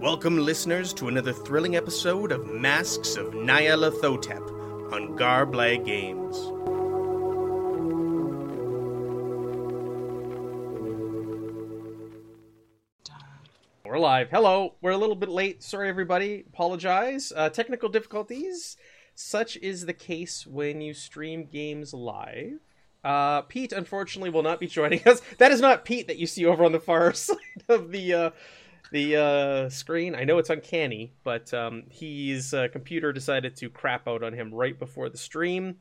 Welcome, listeners, to another thrilling episode of Masks of Nyarlathotep on Garblag Games. We're live. Hello. We're a little bit late. Sorry, everybody. Apologize. Uh, technical difficulties. Such is the case when you stream games live. Uh, Pete, unfortunately, will not be joining us. That is not Pete that you see over on the far side of the uh, the uh, screen. I know it's uncanny, but um, his uh, computer decided to crap out on him right before the stream,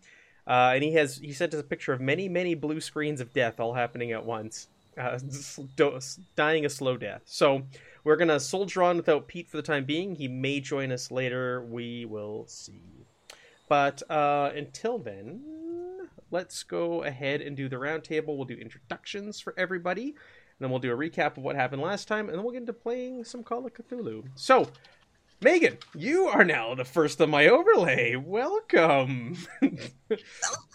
uh, and he has he sent us a picture of many many blue screens of death all happening at once, uh, dying a slow death. So we're gonna soldier on without Pete for the time being. He may join us later. We will see. But uh, until then, let's go ahead and do the roundtable. We'll do introductions for everybody, then we'll do a recap of what happened last time, and then we'll get into playing some Call of Cthulhu. So, Megan, you are now the first of my overlay. Welcome.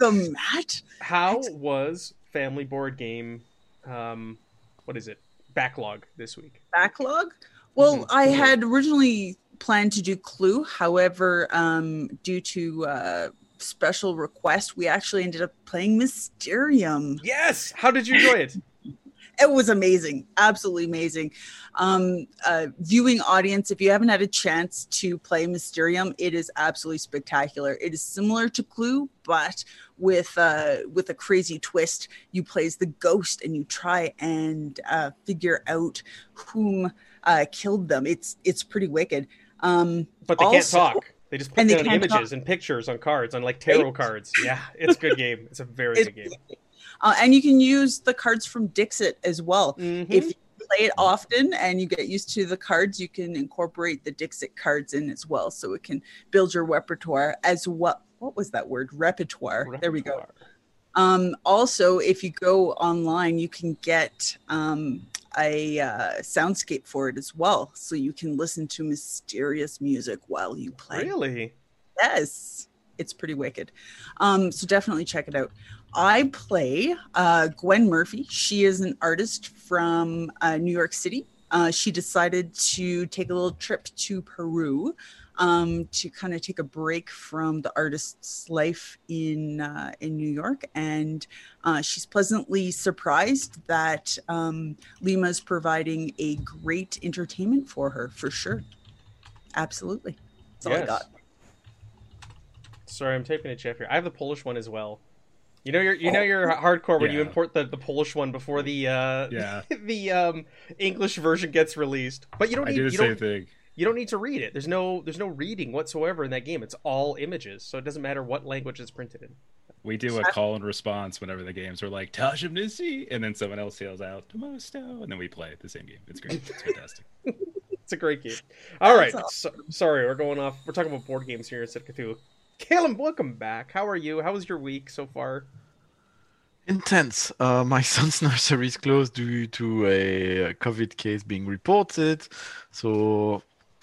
Welcome, Matt. How was Family Board Game? Um, what is it? Backlog this week. Backlog. Well, Mhm. I had originally planned to do Clue. However, um, due to uh, special request, we actually ended up playing Mysterium. Yes. How did you enjoy it? It was amazing, absolutely amazing. Um, uh, viewing audience, if you haven't had a chance to play Mysterium, it is absolutely spectacular. It is similar to Clue, but with uh, with a crazy twist. You play as the ghost, and you try and uh, figure out whom uh, killed them. It's it's pretty wicked. Um, But they Also- can't talk. They just put down images and pictures on cards, on like tarot cards. Yeah, it's a good game. It's a very It's- good game. Uh, and you can use the cards from Dixit as well. Mhm. if you play it often and you get used to the cards, you can incorporate the Dixit cards in as well. So it can build your repertoire as well. What was that word? Repertoire. There we go. Um, also, if you go online, you can get um, a uh, soundscape for it as well. So you can listen to mysterious music while you play. Really? Yes, it's pretty wicked. Um, so definitely check it out. I play uh, Gwen Murphy. She is an artist from uh, New York City. Uh, she decided to take a little trip to Peru um, to kind of take a break from the artist's life in uh, in New York, and uh, she's pleasantly surprised that um, Lima is providing a great entertainment for her for sure. Absolutely, that's all I got. Sorry, I'm typing a Jeff here. I have the Polish one as well. You know you're you know you're hardcore when you import the, the Polish one before the uh Yeah. the um English version gets released. But you don't I need do the you same don't, thing. you don't need to read it. There's no there's no reading whatsoever in that game. It's all images. So it doesn't matter what language it's printed in. We do a call and response whenever the games are like Tajemnicze, and then someone else yells out Domostwo, and then we play the same game. It's great. It's fantastic. It's a great game. All right. That's So, sorry, we're going off. We're talking about board games here instead of Cthulhu. Caleb, welcome back. How are you? How was your week so far? Intense. Uh, my son's nursery is closed due to a COVID case being reported, so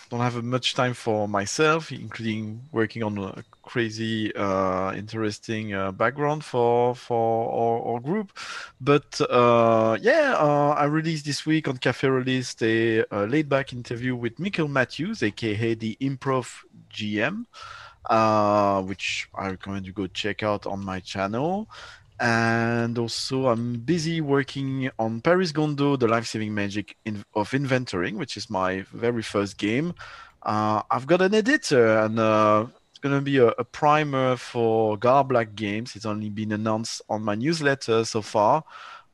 don't have much time for myself, including working on a crazy, uh, interesting uh, background for for our, our group. But uh, yeah, uh, I released this week on Cafe Release a, uh laid-back interview with Mikkel Matthews, aka the Improv GM, uh, which I recommend you go check out on my channel and also I'm busy working on Paris Gondo, the life-saving magic in, of inventoring, which is my very first game. Uh, I've got an editor, and uh, it's gonna be a, a primer for Garblag Games. It's only been announced on my newsletter so far.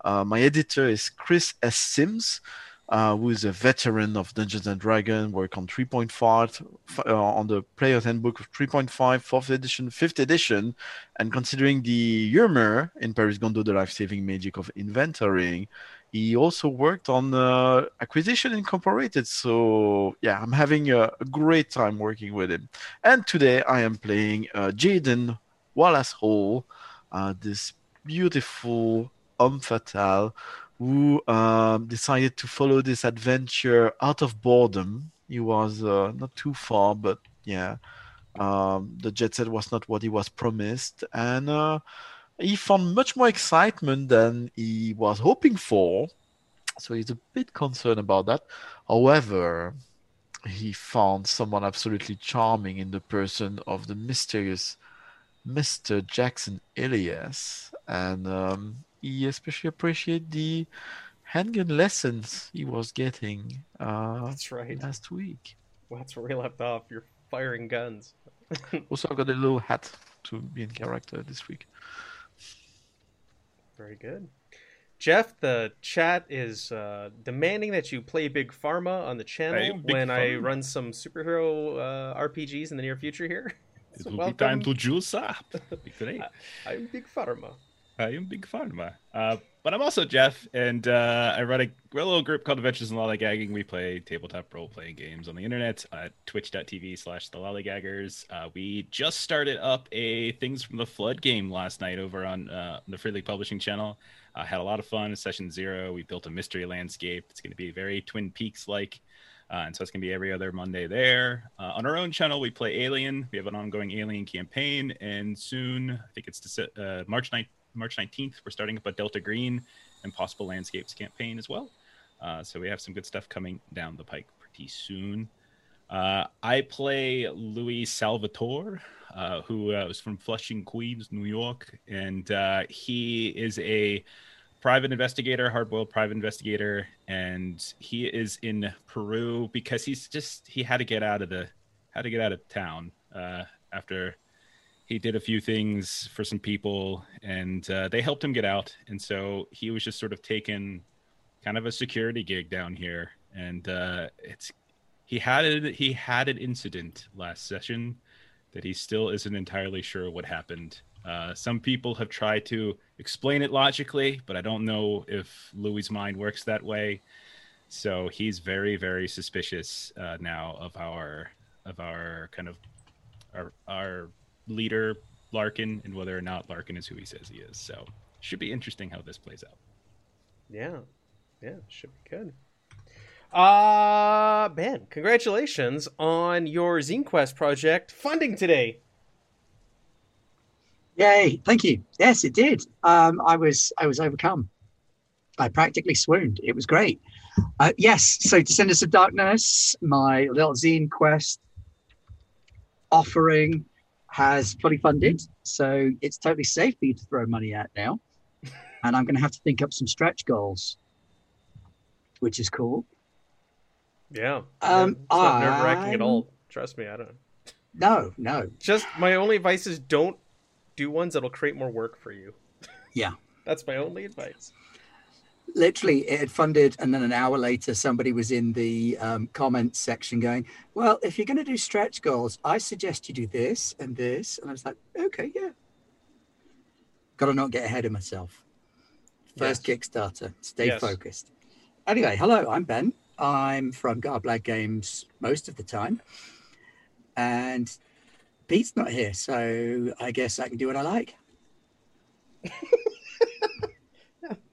Uh, my editor is Chris S. Sims, uh, who is a veteran of Dungeons and Dragons, work on 3.5, f- uh, on the Player's Handbook of 3.5, 4th edition, 5th edition, and considering the humor in Paris Gondo, the life-saving magic of inventorying, he also worked on uh, Acquisition Incorporated. So yeah, I'm having a, a great time working with him. And today I am playing uh, Jaden Wallace Hall, uh, this beautiful homme fatale who um, decided to follow this adventure out of boredom. He was uh, not too far, but yeah, um, the jet set was not what he was promised, and uh, he found much more excitement than he was hoping for. So he's a bit concerned about that. However, he found someone absolutely charming in the person of the mysterious Mr. Jackson Elias, and um, he especially appreciated the handgun lessons he was getting uh, That's right. last week. Well, that's where we left off. You're firing guns. Also, I got a little hat to be in character this week. Very good. Jeff, the chat is uh, demanding that you play Big Pharma on the channel am Big when I run some superhero uh, RPGs in the near future here. It So will welcome. be time to juice up. Be great. I'm Big Pharma. I am Big fan Pharma. Uh, but I'm also Jeff, and uh, I run a, little group called Adventures in Lollygagging. We play tabletop role playing games on the internet at twitch.tv slash the Lollygaggers. Uh, we just started up a Things from the Flood game last night over on uh, the Free League Publishing channel. Uh, had a lot of fun. Session zero, we built a mystery landscape. It's going to be very Twin Peaks like. Uh, and so it's going to be every other Monday there. Uh, on our own channel, we play Alien. We have an ongoing Alien campaign. And soon, I think it's uh, March 9th, March 19th, we're starting up a Delta Green Impossible Landscapes campaign as well. Uh, so we have some good stuff coming down the pike pretty soon. Uh, I play Louis Salvatore, uh, who uh, is from Flushing, Queens, New York. And uh, he is a private investigator, hard-boiled private investigator, and he is in Peru because he's just he had to get out of the had to get out of town uh, after he did a few things for some people, and uh, they helped him get out, and so he was just sort of taking kind of a security gig down here, and uh, it's he had he had an incident last session that he still isn't entirely sure what happened. Uh, some people have tried to explain it logically, but I don't know if Louis's mind works that way. So he's very, very suspicious uh, now of our of our kind of our our leader Larkin and whether or not Larkin is who he says he is. So should be interesting how this plays out. Yeah. Yeah, should be good. Uh Ben, congratulations on your Zine Quest project funding today. Yay! Thank you. Yes, it did. Um, I was I was overcome. I practically swooned. It was great. Uh, yes. So Descendants of Darkness, my little zine quest offering has fully funded, so it's totally safe for you to throw money at now. And I'm going to have to think up some stretch goals, which is cool. Yeah. Um, it's not nerve wracking at all. Trust me, I don't. No, no. Just my only advice is don't do ones that'll create more work for you. Yeah. That's my only advice. Literally it had funded and then an hour later somebody was in the um, comments section going well if you're going to do stretch goals i suggest you do this and this. And i was like okay yeah. Gotta not get ahead of myself. First kickstarter stay Yes. focused. Anyway hello i'm ben. I'm from garblag games most of the time. And pete's not here so i guess i can do what i like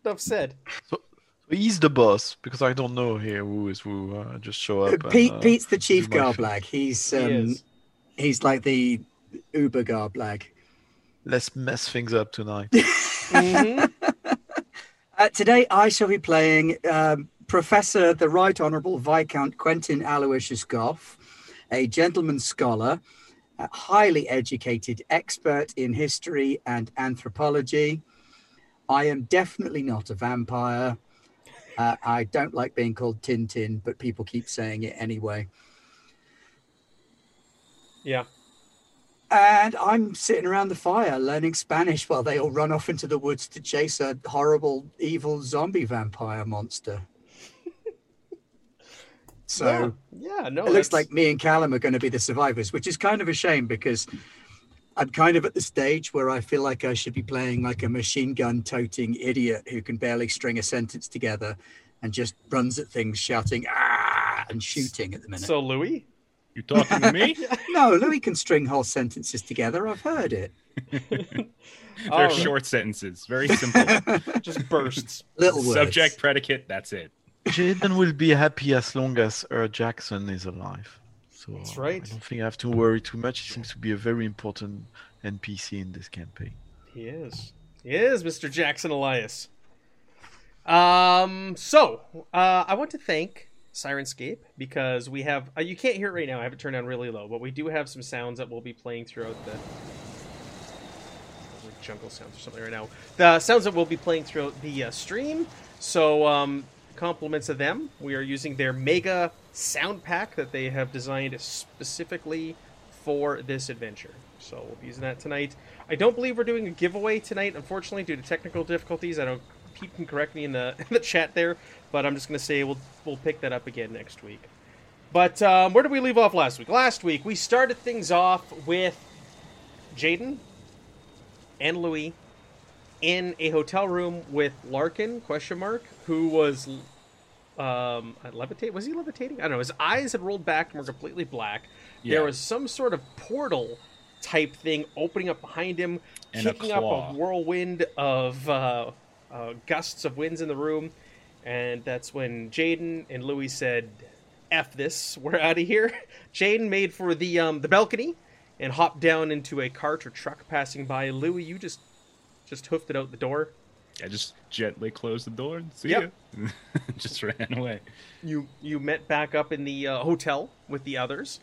Enough said. So he's the boss because I don't know here who is who. I just show up. and, Pete, uh, Pete's the chief do my garblag. He's um, is. he's like the Uber garblag. Let's mess things up tonight. Mhm. Uh, today, I shall be playing um, Professor the Right Honourable Viscount Quentin Aloysius Goff, a gentleman scholar, a highly educated expert in history and anthropology. I am definitely not a vampire. Uh, I don't like being called Tintin, but people keep saying it anyway. Yeah. And I'm sitting around the fire learning Spanish while they all run off into the woods to chase a horrible, evil zombie vampire monster. So yeah, yeah, no, it looks that's- like me and Callum are going to be the survivors, which is kind of a shame because I'm kind of at the stage where I feel like I should be playing like a machine gun toting idiot who can barely string a sentence together and just runs at things shouting ah and shooting at the minute. So Louis, You talking to me? no, Louis can string whole sentences together. I've heard it. They're All right. short sentences, very simple. just bursts. Little words. Subject, predicate, that's it. Jaden will be happy as long as Earl Jackson is alive. So That's uh, right. I don't think I have to worry too much. He seems to be a very important NPC in this campaign. He is. He is Mr. Jackson Elias. Um. So, uh, I want to thank Syrinscape because we have uh, you can't hear it right now. I have it turned down really low, but we do have some sounds that we'll be playing throughout the jungle sounds or something right now. The sounds that we'll be playing throughout the uh, stream. So um, compliments of them. We are using their mega sound pack that they have designed specifically for this adventure. So we'll be using that tonight. I don't believe we're doing a giveaway tonight, unfortunately, due to technical difficulties. I don't. Pete can correct me in the in the chat there, but I'm just gonna say we'll we'll pick that up again next week. But um, where did we leave off last week? Last week we started things off with Jaden and Louis in a hotel room with Larkin question mark who was um levitate was he levitating? I don't know. His eyes had rolled back and were completely black. Yeah. There was some sort of portal type thing opening up behind him, And a kicking up a whirlwind of uh, uh, gusts of winds in the room. And that's when Jaden and Louis said, "F this, we're out of here." Jaden made for the um, the balcony and hopped down into a cart or truck passing by. Louis, you just just hoofed it out the door. I just gently closed the door and see Yep. ya. just ran away. you you met back up in the uh, hotel with the others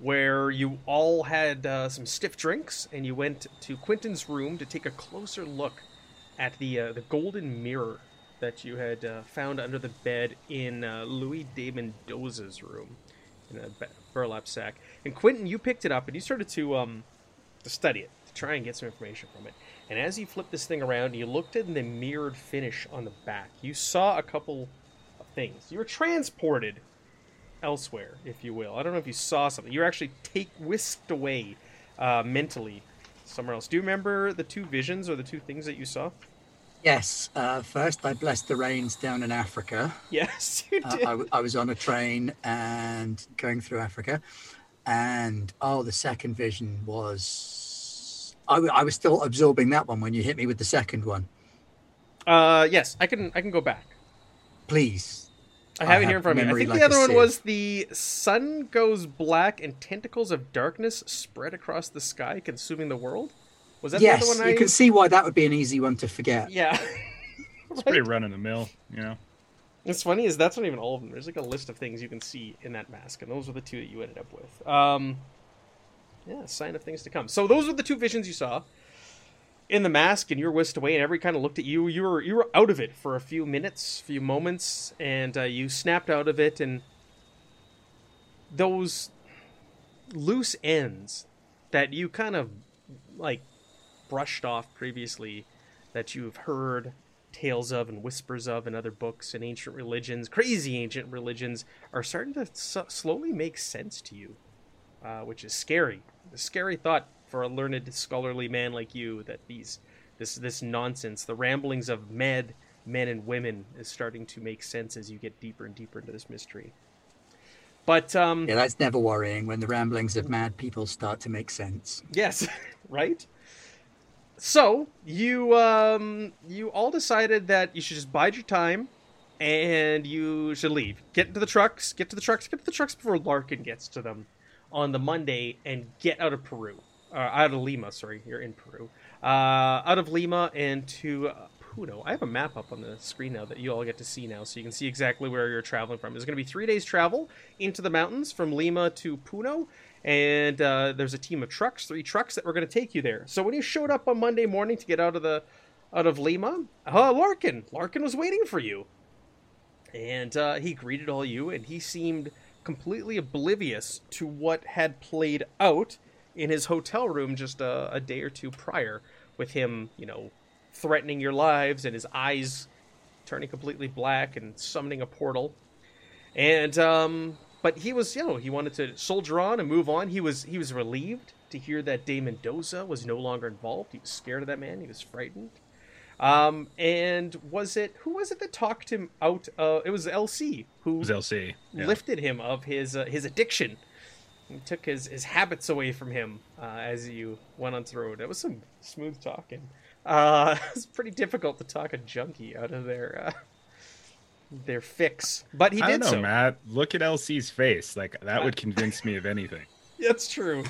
where you all had uh, some stiff drinks and you went to quentin's room to take a closer look at the uh, the golden mirror that you had uh, found under the bed in uh, louis de mendoza's room in a burlap sack and quentin you picked it up and you started to um to study it try and get some information from it and as you flipped this thing around you looked at the mirrored finish on the back you saw a couple of things you were transported elsewhere, if you will. I don't know if you saw something. You were actually take whisked away uh, mentally somewhere else. Do you remember the two visions or the two things that you saw? Yes. Uh, first, I blessed the rains down in Africa. Yes, you Uh, did. I, w- I was on a train and going through Africa, and oh, the second vision was. I, w- I was still absorbing that one when you hit me with the second one. Uh, yes, I can. I can go back. Please. I have I it here in front of me. I think like the other one was the sun goes black and tentacles of darkness spread across the sky, consuming the world. Was that yes, the other one? you I... can see why that would be an easy one to forget. Yeah. It's pretty run of the mill, you know. What's funny is that's not even all of them. There's like a list of things you can see in that mask, and those were the two that you ended up with. Um, yeah, sign of things to come. So those were the two visions you saw in the mask, and you were whisked away, and everybody kind of looked at you. You were you were out of it for a few minutes, a few moments, and uh, you snapped out of it, and those loose ends that you kind of like brushed off previously that you've heard tales of and whispers of in other books and ancient religions, crazy ancient religions, are starting to s- slowly make sense to you, uh, which is scary. A scary thought for a learned, scholarly man like you that these this this nonsense, the ramblings of mad men and women, is starting to make sense as you get deeper and deeper into this mystery. But um, Yeah, that's never worrying when the ramblings of mad people start to make sense. Yes, right. So you um you all decided that you should just bide your time, and you should leave. Get into the trucks. Get to the trucks. Get to the trucks before Larkin gets to them on the Monday, and get out of Peru. Uh, out of Lima. Sorry, you're in Peru. Uh, out of Lima and to uh, Puno. I have a map up on the screen now that you all get to see now, so you can see exactly where you're traveling from. There's going to be three days travel into the mountains from Lima to Puno, and uh, there's a team of trucks, three trucks that were going to take you there. So when you showed up on Monday morning to get out of the out of Lima, uh, Larkin, Larkin was waiting for you, and uh, he greeted all you, and he seemed completely oblivious to what had played out in his hotel room just a, a day or two prior, with him, you know, threatening your lives and his eyes turning completely black and summoning a portal. And um, but he was, you know, he wanted to soldier on and move on. He was he was relieved to hear that De Mendoza was no longer involved. He was scared of that man. He was frightened. Um, and was it who was it that talked him out? Uh, it was LC who was LC. Yeah. lifted him of his uh, his addiction. And took his, his habits away from him uh, as you went on the road. It was some smooth talking. Uh, it was pretty difficult to talk a junkie out of their uh, their fix, but he I did don't know, so. Matt. Look at LC's face. Like that would convince me of anything. That's true.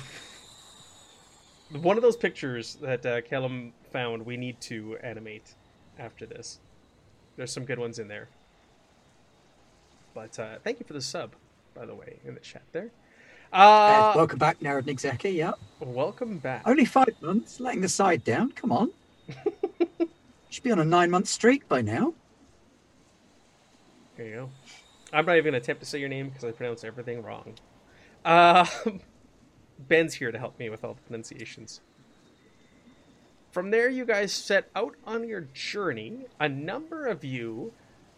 One of those pictures that uh, Kellum found, we need to animate after this. There's some good ones in there. But uh, thank you for the sub, by the way, in the chat there. Uh, welcome back, Narodnik Zeki. Yeah. welcome back. Only five months, letting the side down. Come on. Should be on a nine month streak by now. There you go. I'm not even going to attempt to say your name because I pronounce everything wrong. Uh, Ben's here to help me with all the pronunciations. From there, you guys set out on your journey. A number of you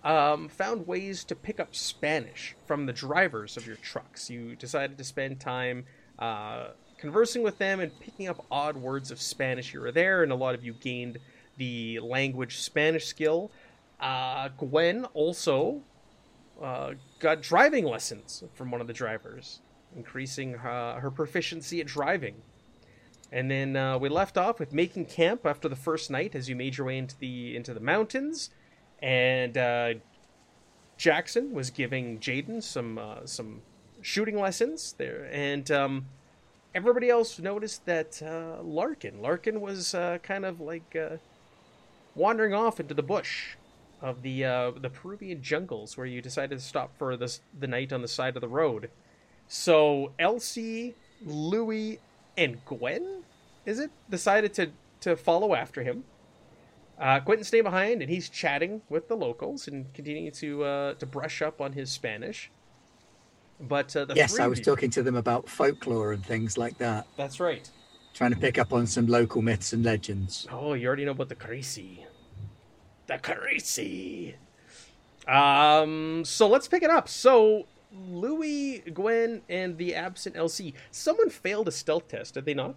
um, found ways to pick up Spanish from the drivers of your trucks. You decided to spend time uh, conversing with them and picking up odd words of Spanish here or there, and a lot of you gained the language Spanish skill. Uh, Gwen also uh, got driving lessons from one of the drivers, increasing her proficiency at driving. And then uh, we left off with making camp after the first night as you made your way into the into the mountains, and uh, Jackson was giving Jaden some uh, some shooting lessons there, and um, everybody else noticed that uh, Larkin Larkin was uh, kind of like uh, wandering off into the bush of the the Peruvian jungles, where you decided to stop for the the night on the side of the road. So Elsie, Louis, and Gwen, is it decided to to follow after him. Uh, Quentin stayed behind, and he's chatting with the locals and continuing to uh, to brush up on his Spanish. But uh, the yes, I was you- talking to them about folklore and things like that, That's right. trying to pick up on some local myths and legends. Oh, you already know about the Carisi. The Carisi. Um, so let's pick it up. So Louis, Gwen, and the absent LC. Someone failed a stealth test, did they not?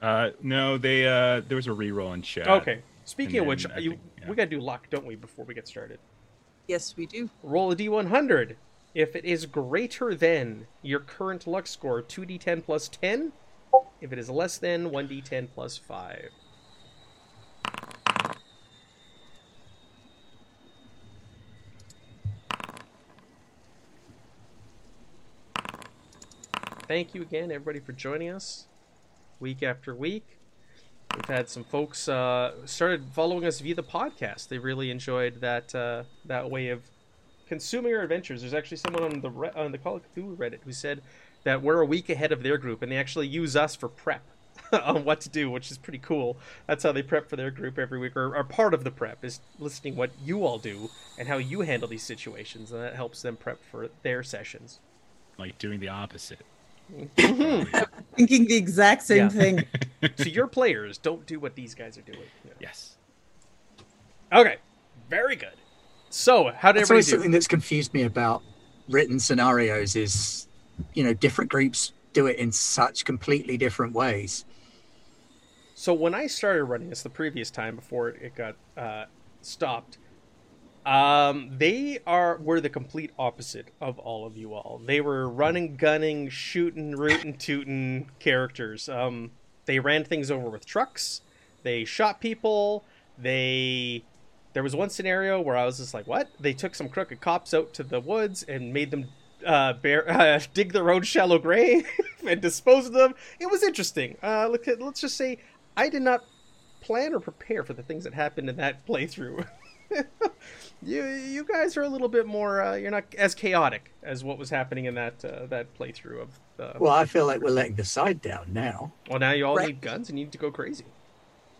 Uh, no, they uh, there was a reroll in chat. Okay. Speaking and of which, you, think- yeah. we gotta do luck, don't we, before we get started? Yes, we do. Roll a d100. If it is greater than your current luck score, 2d10 plus 10. If it is less than, 1d10 plus 5. Thank you again, everybody, for joining us week after week. We've had some folks uh, started following us via the podcast. They really enjoyed that uh, that way of consuming our adventures. There's actually someone on the re- on the Call of Cthulhu Reddit who said that we're a week ahead of their group, and they actually use us for prep on what to do, which is pretty cool. That's how they prep for their group every week, or, or part of the prep is listening what you all do and how you handle these situations, and that helps them prep for their sessions. like doing the opposite. Thinking the exact same Yeah. thing. so your players don't do what these guys are doing. Yes. Okay, very good. So how did That's everybody do? something that's confused me about written scenarios is, you know, different groups do it in such completely different ways. So when I started running this the previous time before it, it got uh, stopped, um, they are were the complete opposite of all of you all. They were running, gunning, shooting, rootin' tootin' characters. Um, they ran things over with trucks. They shot people. They there was one scenario where I was just like, "What?" They took some crooked cops out to the woods and made them uh, bear, uh, dig their own shallow grave and dispose of them. It was interesting. Uh, look at, let's just say I did not plan or prepare for the things that happened in that playthrough. You you guys are a little bit more. Uh, you're not as chaotic as what was happening in that uh, that playthrough of. The, Well, I feel like we're letting the side down now. well, now you all Right. need guns and you need to go crazy.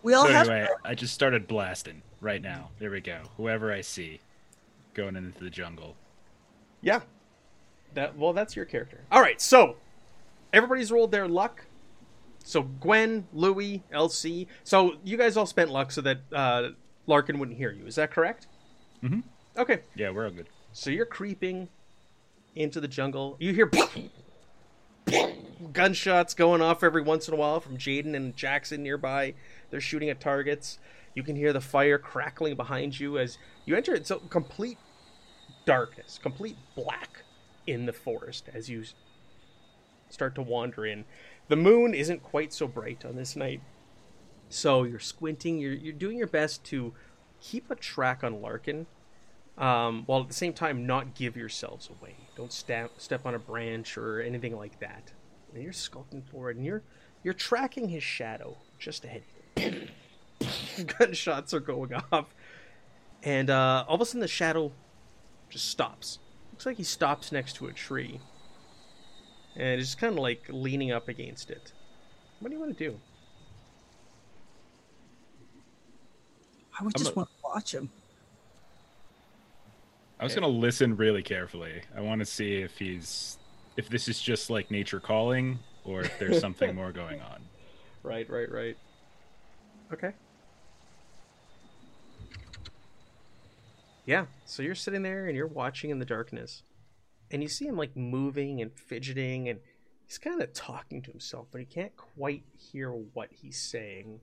We all so have anyway, I just started blasting right now. There we go. Whoever I see going into the jungle. Yeah. That well, that's your character. All right, so everybody's rolled their luck. So Gwen, Louie, LC. So you guys all spent luck so that uh, Larkin wouldn't hear you. Is that correct? Mhm. Okay. Yeah, we're all good. So you're creeping into the jungle. You hear gunshots going off every once in a while from Jaden and Jackson nearby. They're shooting at targets. You can hear the fire crackling behind you as you enter. It's a complete darkness, complete black in the forest as you start to wander in. The moon isn't quite so bright on this night, so you're squinting. You're you're doing your best to keep a track on Larkin um, while at the same time not give yourselves away. Don't step step on a branch or anything like that. And you're skulking forward, and you're you're tracking his shadow just ahead. Gunshots are going off, and uh, all of a sudden the shadow just stops, looks like he stops next to a tree. And is just kind of like leaning up against it. What do you want to do? I would I'm just a- want to watch him. I was Okay. gonna listen really carefully. I want to see if he's if this is just like nature calling or if there's something more going on. Right, right, right. Okay. Yeah, so you're sitting there and you're watching in the darkness. And you see him like moving and fidgeting and he's kind of talking to himself, but he can't quite hear what he's saying.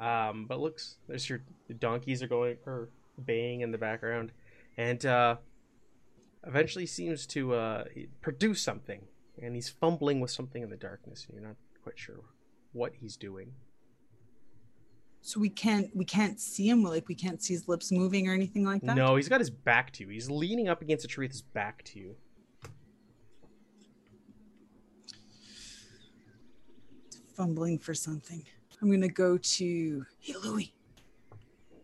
Um, but looks there's your the donkeys are going or baying in the background. And uh eventually seems to uh produce something. And he's fumbling with something in the darkness and you're not quite sure what he's doing. So we can't we can't see him. Like we can't see his lips moving or anything like that. No, he's got his back to you. He's leaning up against a tree with his back to you. fumbling for something. I'm gonna go to Hey Louie.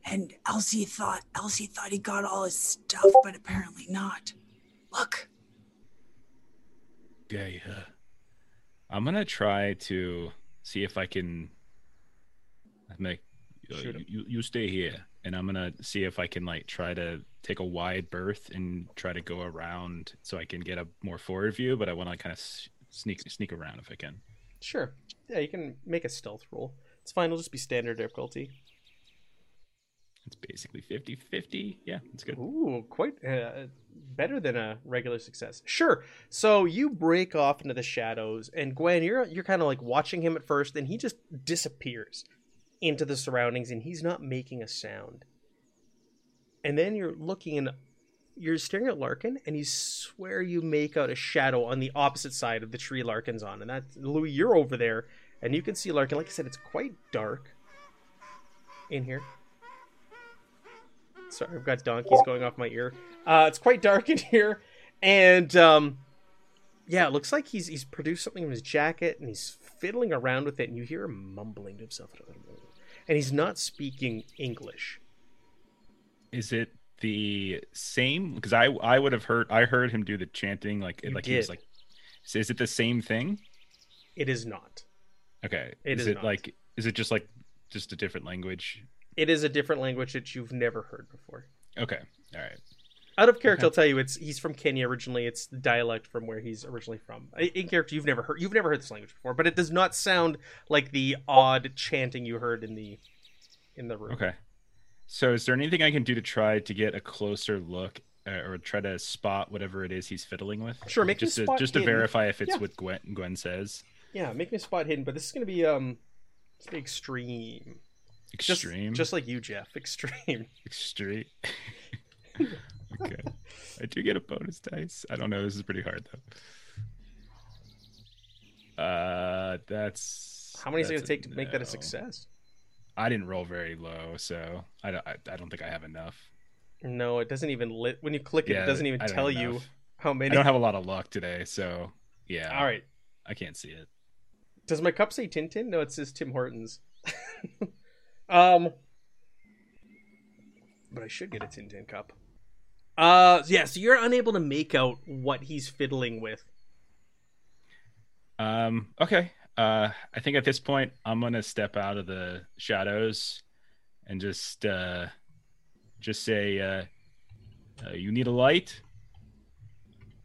And Elsie thought Elsie thought he got all his stuff, but apparently not. Look, Okay, uh, I'm gonna try to see if I can make uh, you, you stay here, and I'm gonna see if I can like try to take a wide berth and try to go around so I can get a more forward view. But I want to kind of sneak sneak around if I can. Sure. Yeah, you can make a stealth roll. It's fine. It'll just be standard difficulty. It's basically 50-50. Yeah, it's good. Ooh, quite uh, better than a regular success. Sure. So you break off into the shadows, and Gwen, you're you're kind of like watching him at first, and he just disappears into the surroundings, and he's not making a sound. And then you're looking, and you're staring at Larkin, and you swear you make out a shadow on the opposite side of the tree Larkin's on, and that's Louis. You're over there, and you can see Larkin. Like I said, it's quite dark in here. Sorry, I've got donkeys going off my ear. Uh, it's quite dark in here, and um, yeah, it looks like he's he's produced something in his jacket and he's fiddling around with it, and you hear him mumbling to himself, and he's not speaking English. Is it the same? Because I I would have heard I heard him do the chanting like You like he was like. Is it the same thing? It is not. Okay. It is is it not. like is it just like just a different language? It is a different language that you've never heard before. Okay. All right. Out of character, Okay. I'll tell you, it's he's from Kenya originally. It's the dialect from where he's originally from. In character, you've never heard you've never heard this language before, but it does not sound like the odd chanting you heard in the in the room. Okay. So is there anything I can do to try to get a closer look uh, or try to spot whatever it is he's fiddling with? Sure, make just to, just to verify if it's Yeah. what Gwen Gwen says. Yeah, make me a spot hidden, but this is gonna be um, it's gonna be extreme. Extreme. just like you, Jeff. Extreme. extreme. okay. I do get a bonus dice. I don't know. This is pretty hard though. Uh, that's How many is it gonna take to make that a success? I didn't roll very low, so I don't. I, I don't think I have enough. No, it doesn't even lit when you click it. Yeah, it doesn't even tell you how many. I don't have a lot of luck today, so yeah. All right. I can't see it. Does my cup say Tintin? No, it says Tim Hortons. um, but I should get a Tintin cup. Uh, yeah. So you're unable to make out what he's fiddling with. Um. Okay. Uh. I think at this point I'm gonna step out of the shadows, and just uh, just say, uh, uh "You need a light."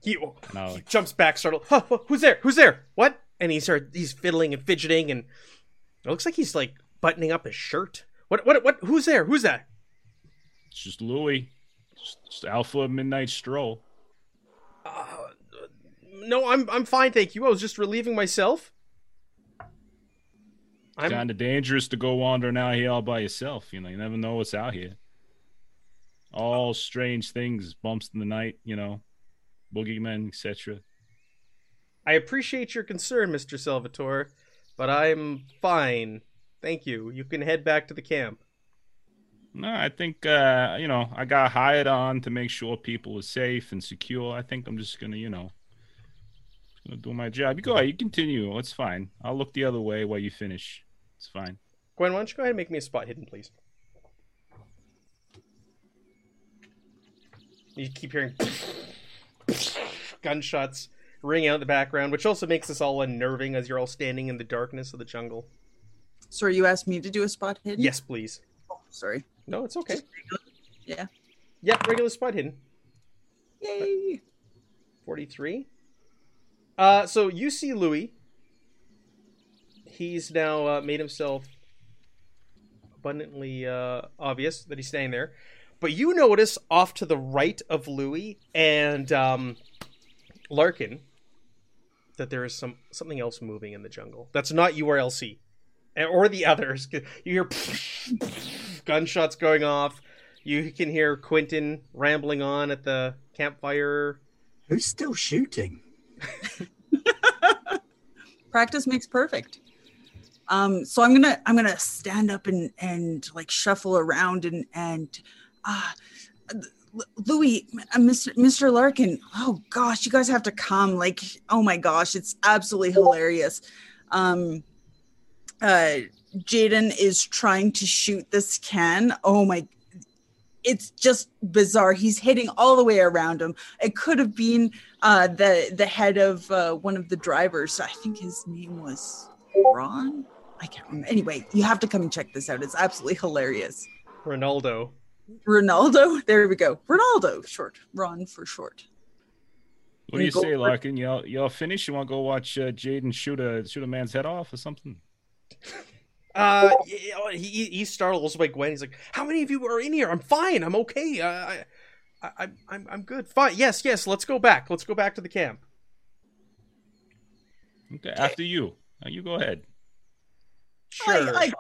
He, he jumps back, startled. Huh, huh, who's there? Who's there? What? And he. He's fiddling and fidgeting, and it looks like he's like buttoning up his shirt. What? What? What? Who's there? Who's that? It's just Louis. Just, just Alpha Midnight Stroll. Uh, no, I'm I'm fine, thank you. I was just relieving myself. I'm Kind of dangerous to go wandering out here all by yourself. You know, you never know what's out here. All strange things, bumps in the night. You know, boogeymen, etc. I appreciate your concern, Mr. Salvatore, but I'm fine. Thank you. You can head back to the camp. No, I think uh, you know I got hired on to make sure people are safe and secure. I think I'm just gonna, you know, gonna do my job. You go ahead, you continue. It's fine. I'll look the other way while you finish. It's fine. Gwen, why don't you go ahead and make me a spot hidden, please? You keep hearing. gunshots ring out in the background, which also makes us all unnerving as you're all standing in the darkness of the jungle. Sorry, you asked me to do a spot hidden. Yes, please. Oh, sorry. No, it's okay. Yeah. Yeah, regular spot hidden. Yay. 43. Uh, so you see Louis. He's now uh, made himself abundantly uh, obvious that he's staying there. But you notice off to the right of Louis and um, Larkin that there is some something else moving in the jungle. That's not URLC or the others. You hear gunshots going off. You can hear Quentin rambling on at the campfire. Who's still shooting? Practice makes perfect. Um, so I'm gonna I'm gonna stand up and and like shuffle around and and uh, Louis, uh, Mr. Mr. Larkin. Oh gosh, you guys have to come. Like, oh my gosh, it's absolutely hilarious. Um, uh, Jaden is trying to shoot this can. Oh my it's just bizarre. He's hitting all the way around him. It could have been uh, the the head of uh, one of the drivers. I think his name was Ron. I can't remember. Anyway, you have to come and check this out. It's absolutely hilarious. Ronaldo. Ronaldo. There we go. Ronaldo. Short. Ron for short. What do you say, Larkin? Y'all, y'all finished? You want to go watch uh, Jaden shoot a shoot a man's head off or something? Uh, he he startles by Gwen. He's like, "How many of you are in here? I'm fine. I'm okay. Uh, I, I, I'm I'm good. Fine. Yes, yes. Let's go back. Let's go back to the camp." Okay, after you. Now you go ahead. Sure. I, I,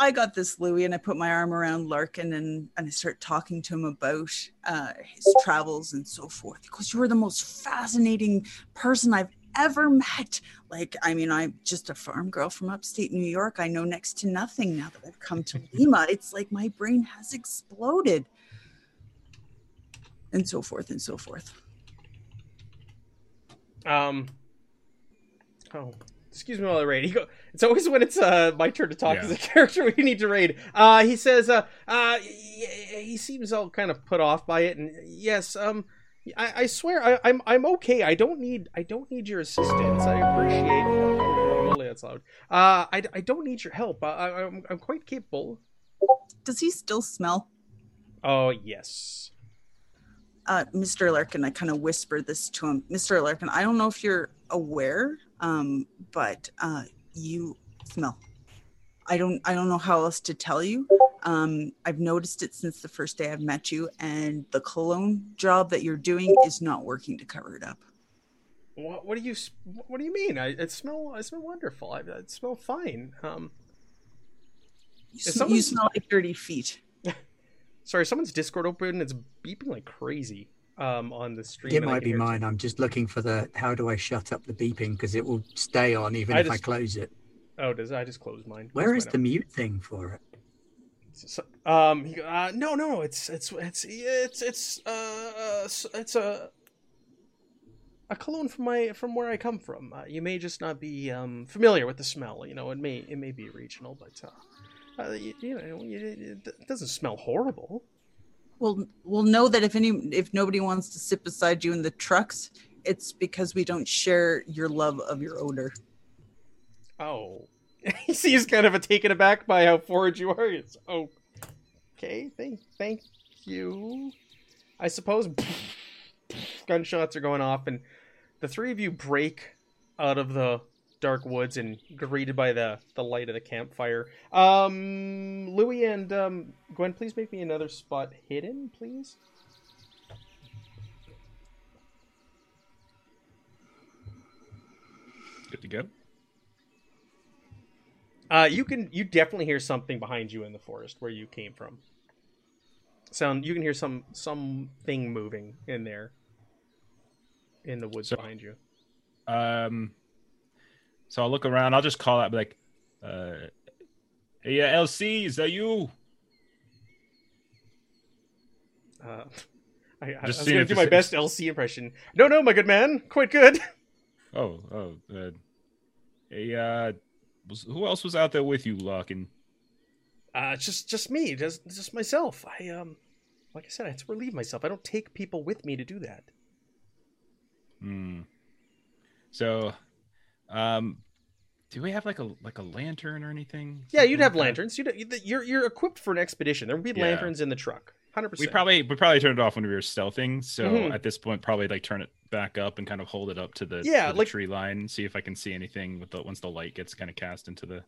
I, got this, Louis, and I put my arm around Larkin and, and I start talking to him about uh, his travels and so forth. Because you are the most fascinating person I've ever met. Like, I mean, I'm just a farm girl from upstate New York. I know next to nothing now that I've come to Lima. It's like my brain has exploded. And so forth and so forth. Um, oh, excuse me while I raid. He go, it's always when it's uh my turn to talk yeah. as a character we need to raid. Uh, he says, uh, uh, he, he seems all kind of put off by it, and yes, um, I, I swear I, am I'm, I'm okay. I don't need I don't need your assistance. I appreciate. Oh, that's loud. Uh, I, I don't need your help. I, I'm I'm quite capable. Does he still smell? Oh yes. Uh, Mr. Larkin, I kind of whispered this to him. Mr. Larkin, I don't know if you're aware, um, but uh, you smell. I don't I don't know how else to tell you. Um, I've noticed it since the first day I've met you, and the cologne job that you're doing is not working to cover it up. What, what do you What do you mean? I it smell I smell wonderful. I, I smell fine. Um, you, sm- you smell like dirty feet. Sorry, someone's Discord open. It's beeping like crazy um, on the stream. It might be mine. I'm just looking for the how do I shut up the beeping because it will stay on even I if just, I close it. Oh, does I just close mine? Where is the mute thing for it? So, um, uh, no, no, it's it's it's it's it's uh, it's a a cologne from my from where I come from. Uh, you may just not be um, familiar with the smell. You know, it may it may be regional, but uh, uh, you, you, know, it doesn't smell horrible. Well, we'll know that if any if nobody wants to sit beside you in the trucks, it's because we don't share your love of your odor. Oh, he seems kind of a taken aback by how forward you are. It's oh, okay. Thank, thank you. I suppose gunshots are going off, and the three of you break out of the dark woods and greeted by the the light of the campfire. Um, Louis and um, Gwen, please make me another spot hidden, please. Good to go. Uh, you can you definitely hear something behind you in the forest where you came from. Sound you can hear some something moving in there in the woods so, behind you. Um, so I'll look around. I'll just call out like, uh, "Hey, uh, LC, is that you?" Uh, I, I, was gonna do my best LC impression. No, no, my good man, quite good. Oh, oh, uh, hey, uh, was who else was out there with you, Larkin? Uh, just just me, just just myself. I um, like I said, I have to relieve myself. I don't take people with me to do that. Hmm. So, um, do we have like a like a lantern or anything? Yeah, you'd have lanterns. You'd, you're you're equipped for an expedition. There would be Yeah. lanterns in the truck. Hundred percent. We probably we probably turned it off when we were stealthing. So Mhm. at this point, probably like turn it back up and kind of hold it up to the, Yeah, to the like- tree line, see if I can see anything with the once the light gets kind of cast into the.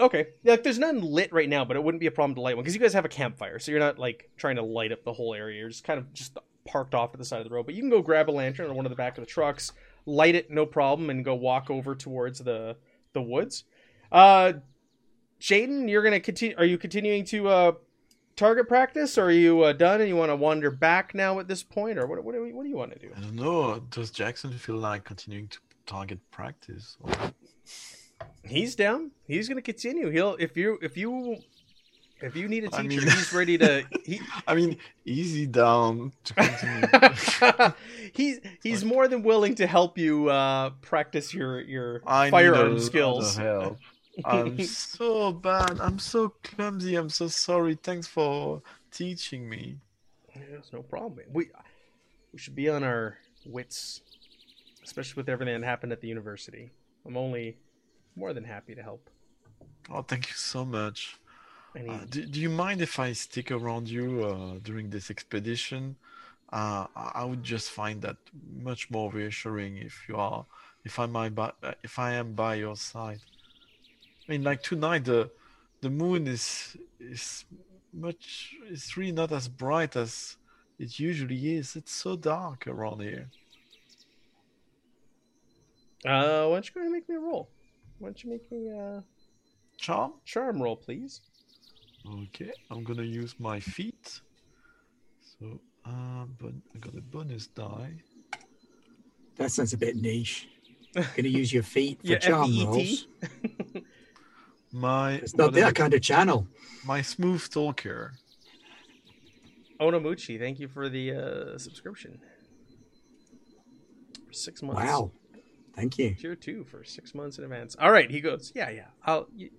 Okay. Yeah, like, there's none lit right now, but it wouldn't be a problem to light one because you guys have a campfire, so you're not like trying to light up the whole area. You're just kind of just parked off to the side of the road. But you can go grab a lantern or one of the back of the trucks, light it, no problem, and go walk over towards the the woods. Uh, Jaden, you're gonna continue. Are you continuing to uh target practice, or are you uh, done and you want to wander back now at this point, or what? What do, what do you want to do? I don't know. Does Jackson feel like continuing to target practice? Or... He's down. He's gonna continue. He'll if you if you if you need a teacher, mean- he's ready to. He, I mean, easy down to continue. he's he's more than willing to help you uh, practice your your I firearm skills. help. I'm so bad. I'm so clumsy. I'm so sorry. Thanks for teaching me. Yes, no problem. We we should be on our wits, especially with everything that happened at the university. I'm only more than happy to help. Oh, thank you so much. Any, Uh, do, do you mind if I stick around you uh, during this expedition? Uh, I I would just find that much more reassuring if you are, if I might, by, uh, if I am by your side. I mean, like tonight, the the moon is is much. It's really not as bright as it usually is. It's so dark around here. uh, why don't you go ahead and make me a roll? Why don't you make me a Charm. charm roll, please? Okay, I'm gonna use my feet. So, uh, but I got a bonus die. That sounds a bit niche. Going to use your feet for Yeah, charm FEET. rolls. My It's not what is that kind of channel. my smooth talker. Onamuchi, thank you for the uh, subscription. For six months. Wow. Thank you. Tier two for six months in advance. All right, he goes. Yeah, yeah. I'll. You,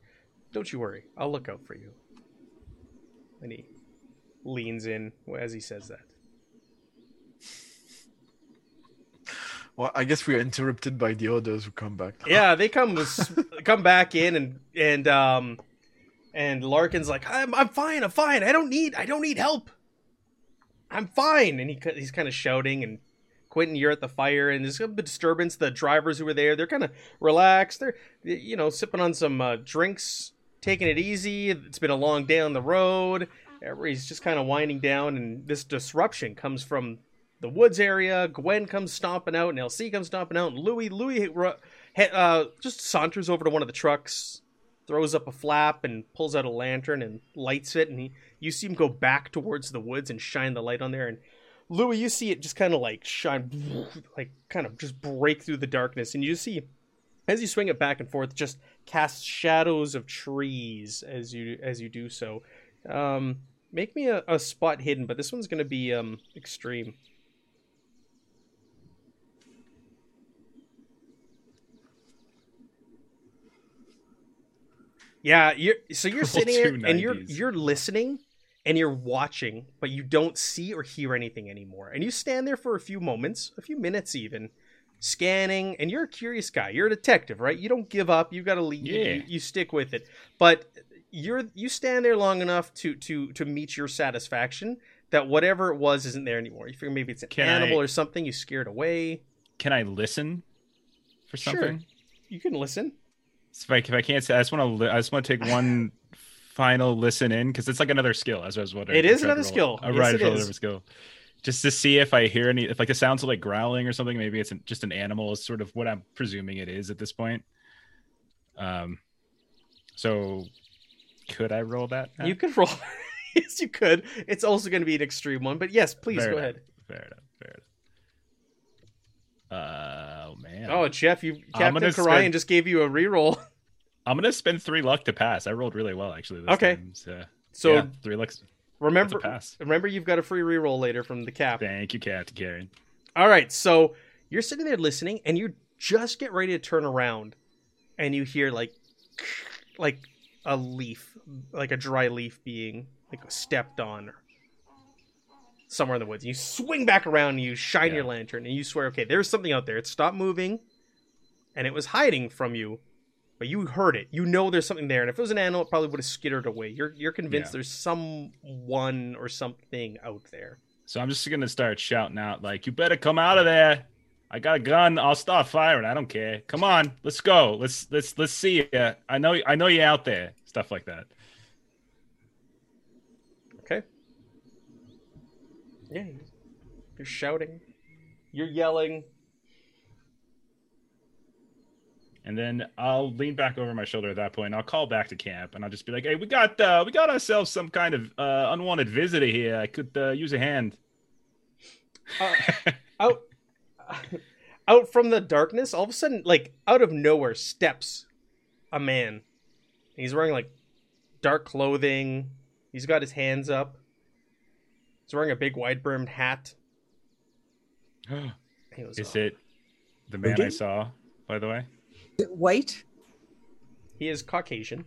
don't you worry. I'll look out for you. And he leans in as he says that. Well, I guess we are interrupted by the others who come back. Yeah, they come come back in and and um and Larkin's like, I'm I'm fine. I'm fine. I don't need I don't need help. I'm fine. And he he's kind of shouting and. Quentin, you're at the fire, and there's a bit of disturbance. The drivers who were there, they're kind of relaxed. They're, you know, sipping on some uh, drinks, taking it easy. It's been a long day on the road. Everybody's just kind of winding down, and this disruption comes from the woods area. Gwen comes stomping out, and LC comes stomping out, and Louis, Louis uh, just saunters over to one of the trucks, throws up a flap, and pulls out a lantern and lights it. And he, you see him go back towards the woods and shine the light on there. And Louis, you see it just kind of like shine, like kind of just break through the darkness, and you see as you swing it back and forth, just cast shadows of trees as you as you do so. Um, make me a, a spot hidden, but this one's going to be um, extreme. Yeah, you're so you're sitting there and you're you're listening and you're watching, but you don't see or hear anything anymore. And you stand there for a few moments, a few minutes even, scanning. And you're a curious guy. You're a detective, right? You don't give up. You've got to lead. Yeah. You, you stick with it. But you're you stand there long enough to to to meet your satisfaction that whatever it was isn't there anymore. You figure maybe it's an Can animal I- or something you scared away. Can I listen for Sure. something? You can listen. So if I, if I can't say, I just want to. Li- I just want to take one final listen in because it's like another skill. As I was wondering, It is I tried to another skill. I Yes, tried it to roll is. another skill, just to see if I hear any. If like the sounds are like growling or something. Maybe it's an, just an animal. Is sort of what I'm presuming it is at this point. Um. So, could I roll that? You could roll. yes, you could. It's also going to be an extreme one, but yes, please Fair go enough. ahead. Fair enough. Fair enough. Uh, oh man. Oh, Jeff, you Captain Karayan spend- just gave you a reroll. I'm gonna spend three luck to pass. I rolled really well actually. This Okay. Time, so, So yeah, three lucks. Remember, remember, you've got a free reroll later from the cap. Thank you, Captain Karen. All right, so you're sitting there listening, and you just get ready to turn around, and you hear like, like a leaf, like a dry leaf being like stepped on. somewhere in the woods. You swing back around and you shine Yeah. your lantern and you swear, okay, there's something out there. It stopped moving and it was hiding from you, but you heard it. You know there's something there. And if it was an animal, it probably would have skittered away. You're you're convinced Yeah. there's someone or something out there. So I'm just gonna start shouting out like, "You better come out of there! I got a gun. I'll start firing. I don't care. Come on, let's go. Let's let's let's see you. I know I know you're out there. Stuff like that. Okay. Yeah. You're shouting. You're yelling. And then I'll lean back over my shoulder at that point. And I'll call back to camp, and I'll just be like, "Hey, we got uh, we got ourselves some kind of uh, unwanted visitor here. I could uh, use a hand." Uh, out out from the darkness all of a sudden like out of nowhere steps a man he's wearing like dark clothing he's got his hands up he's wearing a big wide brimmed hat Is it the man I saw? By the way, White. he is caucasian.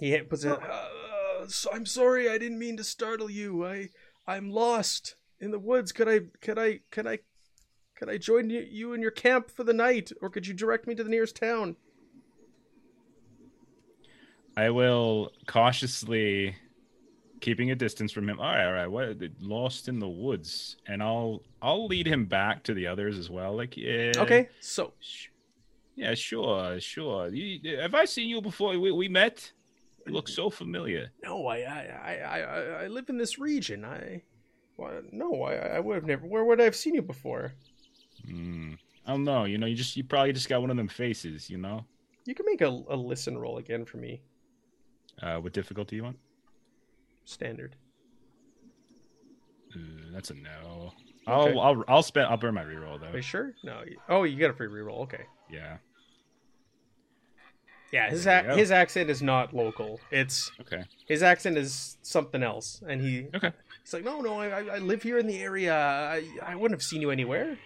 He hit- puts it uh, so i'm sorry i didn't mean to startle you. I i'm lost in the woods. Could i could i could i could i join you, you in your camp for the night? Or could you direct me to the nearest town? I will cautiously, keeping a distance from him. All right, all right. What? Lost in the woods, and I'll I'll lead him back to the others as well. Like, yeah, okay so yeah, sure, sure. You, have I seen you before? We, we met. You look so familiar. no i i i i, I live in this region i well, no i i would have never where would i have seen you before Hmm. I don't know. You know, you just you probably just got one of them faces. You know, you can make a, a listen roll again for me uh, what difficulty you want? Standard Uh, that's a no. Okay. I'll I'll I'll spend I'll burn my reroll though. are you sure no oh you got a free reroll okay Yeah. yeah his ac- his accent is not local it's Okay. his accent is something else and he Okay. he's like no no i, I- I live here in the area I, I wouldn't have seen you anywhere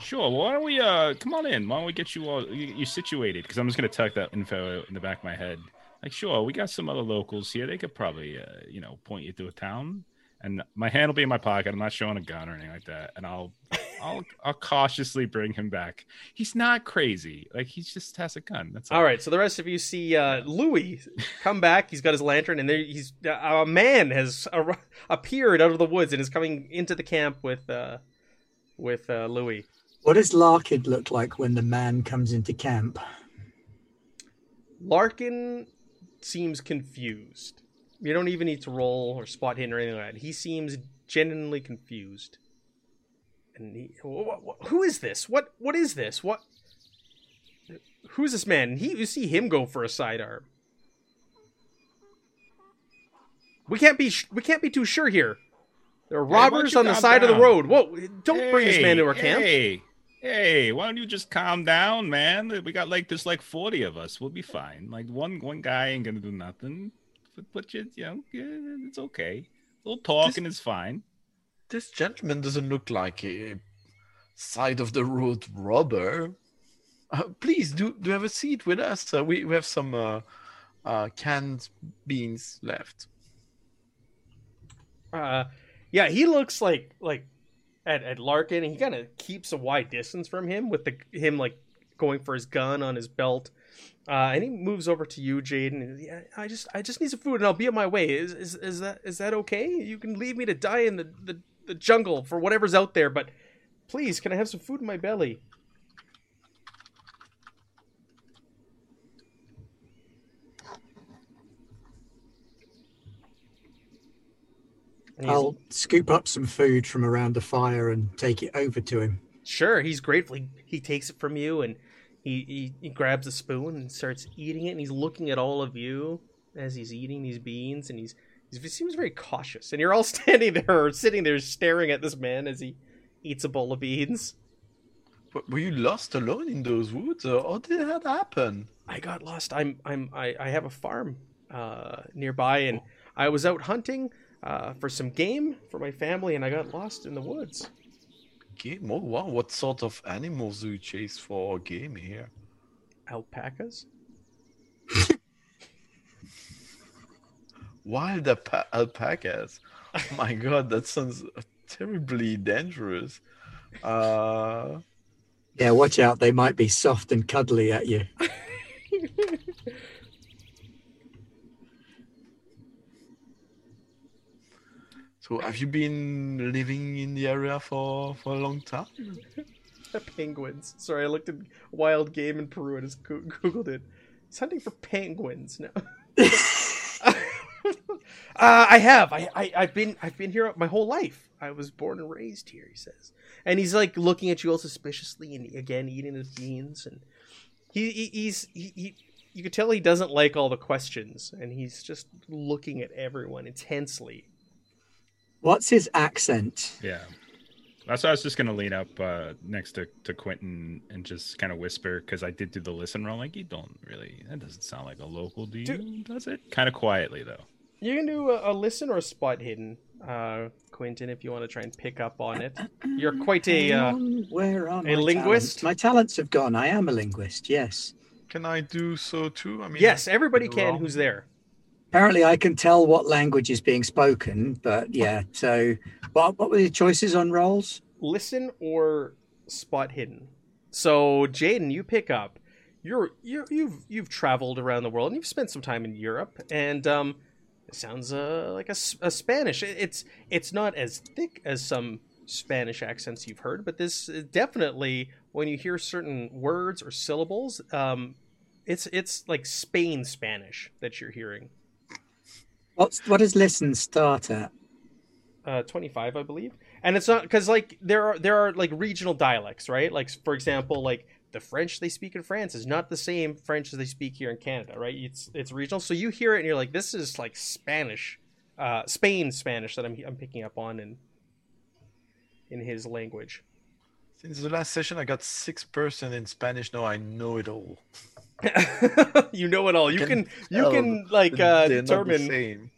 Sure. Well, why don't we uh come on in? Why don't we get you all you, you situated? Because I'm just gonna tuck that info in the back of my head. Like, sure, we got some other locals here. They could probably uh, you know point you to a town. And my hand will be in my pocket. I'm not showing a gun or anything like that. And I'll I'll I'll cautiously bring him back. He's not crazy. Like he just has a gun. That's all right so the rest of you see uh louis come back he's got his lantern and there he's uh, a man has ar- appeared out of the woods and is coming into the camp with uh with uh louis What does larkin look like when the man comes into camp? Larkin seems confused. You don't even need to roll or spot hidden or anything like that. He seems genuinely confused. And he, wh- wh- who is this? What what is this? What? Who's this man? He you see him go for a sidearm. We can't be sh- we can't be too sure here. There are robbers you on the side of the road. Whoa! Don't bring this man to our camp. Hey, hey, why don't you just calm down, man? We got like there's like 40 of us. We'll be fine. Like one one guy ain't gonna do nothing. But, but you, you know, yeah, it's okay. A little talking is fine. This gentleman doesn't look like a side of the road robber. Uh, please do do have a seat with us. Uh, we we have some uh, uh, canned beans left. Uh, yeah, he looks like like at, at Larkin, and he kind of keeps a wide distance from him with the him like going for his gun on his belt. Uh, and he moves over to you, Jaden. Yeah, I just I just need some food, and I'll be on my way. Is is, is that is that okay? You can leave me to die in the, the the jungle for whatever's out there, but please, can I have some food in my belly? I'll scoop up some food from around the fire and take it over to him. Sure, he's grateful. He, he takes it from you and he, he, he grabs a spoon and starts eating it. And he's looking at all of you as he's eating these beans. And he's, he's he seems very cautious. And you're all standing there or sitting there staring at this man as he eats a bowl of beans. But were you lost alone in those woods, or how did that happen? I got lost. I'm I'm I, I have a farm uh, nearby, and I was out hunting uh, for some game for my family, and I got lost in the woods. Game? Oh wow! What sort of animals do you chase for game here? Alpacas. wild alpa- alpacas. Oh my god, that sounds terribly dangerous. Uh, Yeah, watch out. They might be soft and cuddly at you. so, have you been living in the area for for a long time? penguins. Sorry, I looked at wild game in Peru and just googled it. He's hunting for penguins now. uh, I have. I, I I've been I've been here my whole life. I was born and raised here. He says, and he's like looking at you all suspiciously, and again eating his beans, and he, he he's he, he you could tell he doesn't like all the questions, and he's just looking at everyone intensely. What's his accent? Yeah. That's why I was just gonna lean up uh, next to, to Quentin and just kind of whisper because I did do the listen roll. Like you don't really. That doesn't sound like a local, do you? Dude. Does it? Kind of quietly though. You can do a, a listen or a spot hidden, uh, Quentin, if you want to try and pick up on it. You're quite a. Uh, Where are a my linguist? talents? My talents have gone. I am a linguist. Yes. Can I do so too? I mean, yes, everybody can wrong. who's there. Apparently, I can tell what language is being spoken. But yeah. So, what what were the choices on rolls? Listen or spot hidden. So, Jaden, you pick up. You're you you've you've traveled around the world and you've spent some time in Europe, and um, it sounds uh, like a Spanish. It's it's not as thick as some Spanish accents you've heard, but this is definitely when you hear certain words or syllables, um, it's it's like Spain Spanish that you're hearing. What's what does listen start at? uh, 25 i believe and it's not because like there are there are like regional dialects right like for example like the french they speak in france is not the same french as they speak here in canada right it's it's regional so you hear it and you're like this is like spanish uh spain spanish that i'm, I'm picking up on in in his language Since the last session, I got six percent in Spanish. Now I know it all. you know it all you Can can you can like uh determine same.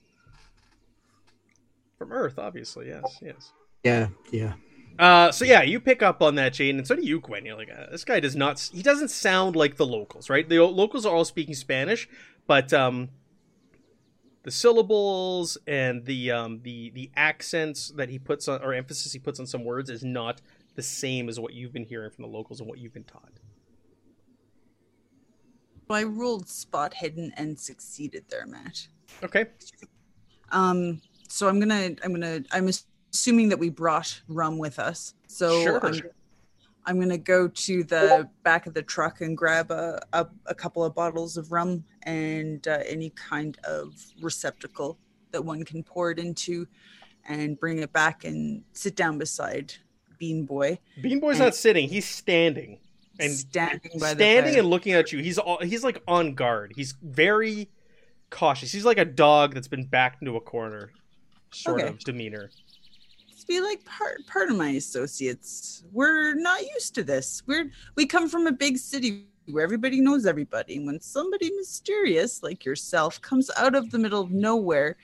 from earth obviously yes yes Yeah, yeah. Uh, so yeah, you pick up on that, Jane, and so do you, Gwen. You're like, uh, this guy does not. He doesn't sound like the locals, right? The locals are all speaking Spanish, but um, the syllables and the um the the accents that he puts on or emphasis he puts on some words is not the same as what you've been hearing from the locals and what you've been taught. I rolled spot hidden and succeeded there, Matt. Okay. Um, so I'm gonna, I'm gonna, I'm assuming that we brought rum with us. So Sure. I'm, I'm gonna go to the back of the truck and grab a a, a couple of bottles of rum and uh, any kind of receptacle that one can pour it into, and bring it back and sit down beside Bean Boy, Bean Boy's not sitting; he's standing. And standing by standing and looking at you. He's all, he's like on guard. He's very cautious. He's like a dog that's been backed into a corner, sort Okay. of demeanor. Be like part part of my associates. We're not used to this. We're we come from a big city where everybody knows everybody. And when somebody mysterious like yourself comes out of the middle of nowhere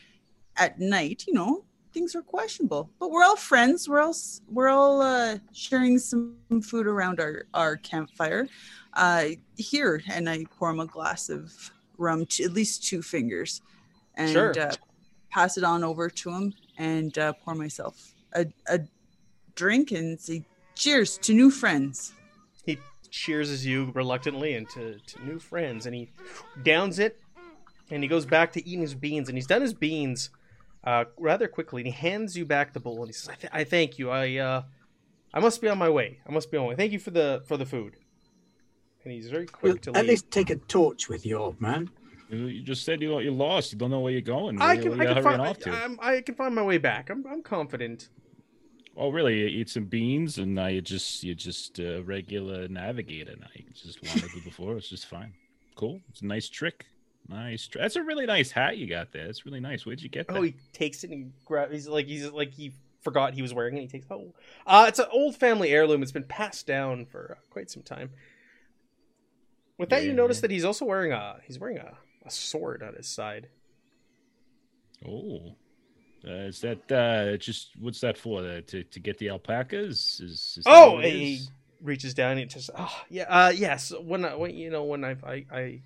at night, you know, things are questionable. But we're all friends. We're all we're all uh, sharing some food around our our campfire. Uh, here, and I pour him a glass of rum, to, at least two fingers, and Sure. uh, pass it on over to him and uh, pour myself a, a drink and say cheers to new friends. He cheers as you reluctantly and to, to new friends, and he downs it, and he goes back to eating his beans, and he's done his beans uh, rather quickly, and he hands you back the bowl, and he says, "I, th- I thank you. I uh, I must be on my way. I must be on my way. Thank you for the for the food." And he's very quick to At leave. least take a torch with you, old man. You, you just said you you're lost. You don't know where you're going. Where, I you- can, I can find, off to? I, I'm- I can find my way back. I'm, I'm confident. Oh, really? You eat some beans, and now you just you're just a regular navigator now. You just wanted to before. It's just fine. Cool. It's a nice trick. Nice. That's a really nice hat you got there. It's really nice. Where'd you get that? Oh, he takes it and he grabs. He's like he's like he forgot he was wearing it. And he takes. Oh, uh, it's an old family heirloom. It's been passed down for uh, quite some time. With that, Yeah, you notice yeah. that he's also wearing a he's wearing a, a sword on his side. Oh, uh, is that uh, just what's that for? Uh, to to get the alpacas? Is, is Oh, he reaches down and just oh yeah uh yes when I when you know when I've I I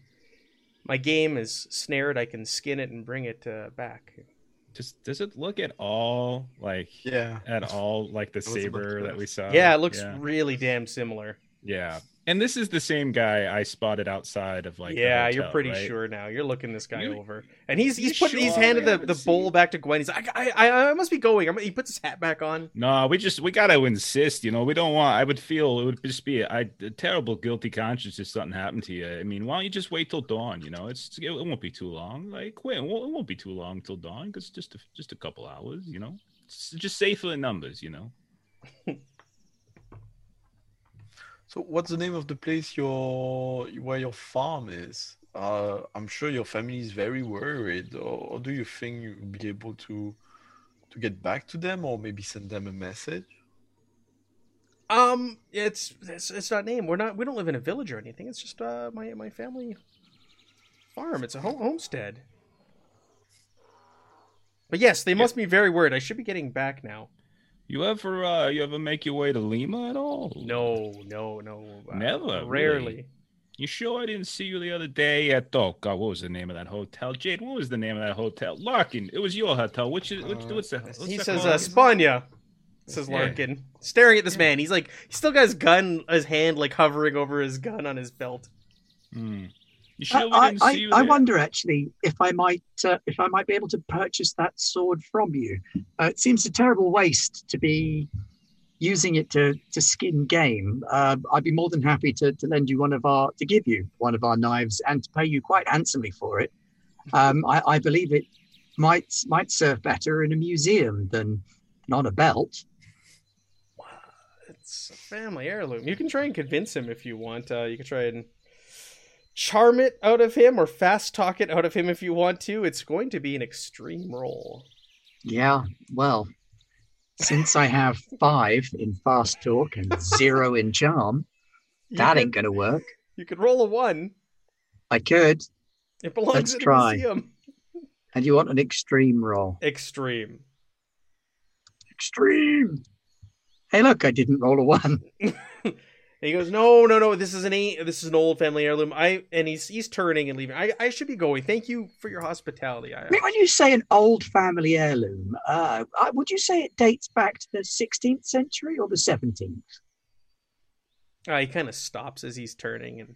my game is snared, I can skin it and bring it uh, back. Just does it look at all like Yeah. at all like the saber that we saw? yeah, it looks yeah. really damn similar. Yeah. And this is the same guy I spotted outside of like yeah, you're pretty right? sure now. You're looking this guy You- over, and he's he's you put he's sure? handed I the, the bowl seen- back to Gwen. He's like, I I, I must be going. I'm, he puts his hat back on. No, we just we gotta insist. You know, we don't want. I would feel it would just be a, a terrible guilty conscience if something happened to you. I mean, why don't you just wait till dawn? You know, it's it, won't be too long. Like, wait, it won't, it won't be too long till dawn because just a, just a couple hours. You know, it's just safer in numbers. You know. So what's the name of the place your where your farm is? Uh, I'm sure your family is very worried. Or, or do you think you'll be able to to get back to them, or maybe send them a message? Um, it's it's it's not named. We're not. We don't live in a village or anything. It's just uh my my family farm. It's a home, homestead. But yes, they must be very worried. I should be getting back now. You ever uh you ever make your way to Lima at all? No, no, no. uh, Never, Rarely. really? You sure I didn't see you the other day at oh God, what was the name of that hotel? Jade, what was the name of that hotel? Larkin. It was your hotel. Which is which, Uh, what's the what's he that says, uh, Spania. Says Yeah. Larkin, staring at this man. He's like, he's still got his gun, his hand like hovering over his gun on his belt. Hmm. You sure we I, didn't I, see you I there? wonder actually if I might uh, if I might be able to purchase that sword from you. Uh, it seems a terrible waste to be using it to to skin game. Uh, I'd be more than happy to, to lend you one of our to give you one of our knives and to pay you quite handsomely for it. Um, I, I believe it might might serve better in a museum than on a belt. It's a family heirloom. You can try and convince him if you want. Uh, you can try and charm it out of him or fast talk it out of him if you want to. It's going to be an extreme roll. Yeah, well, since I have five in fast talk and zero in charm, that ain't gonna work. You could roll a one. I could. It belongs Let's in try. the museum. And you want an extreme roll. Extreme. Extreme. Hey, look, I didn't roll a one. And he goes, "No, no, no. This is an a- this is an old family heirloom. I and he's he's turning and leaving. I, I should be going. Thank you for your hospitality. I, when you say an old family heirloom, uh, would you say it dates back to the 16th century or the 17th? Uh, he kind of stops as he's turning, and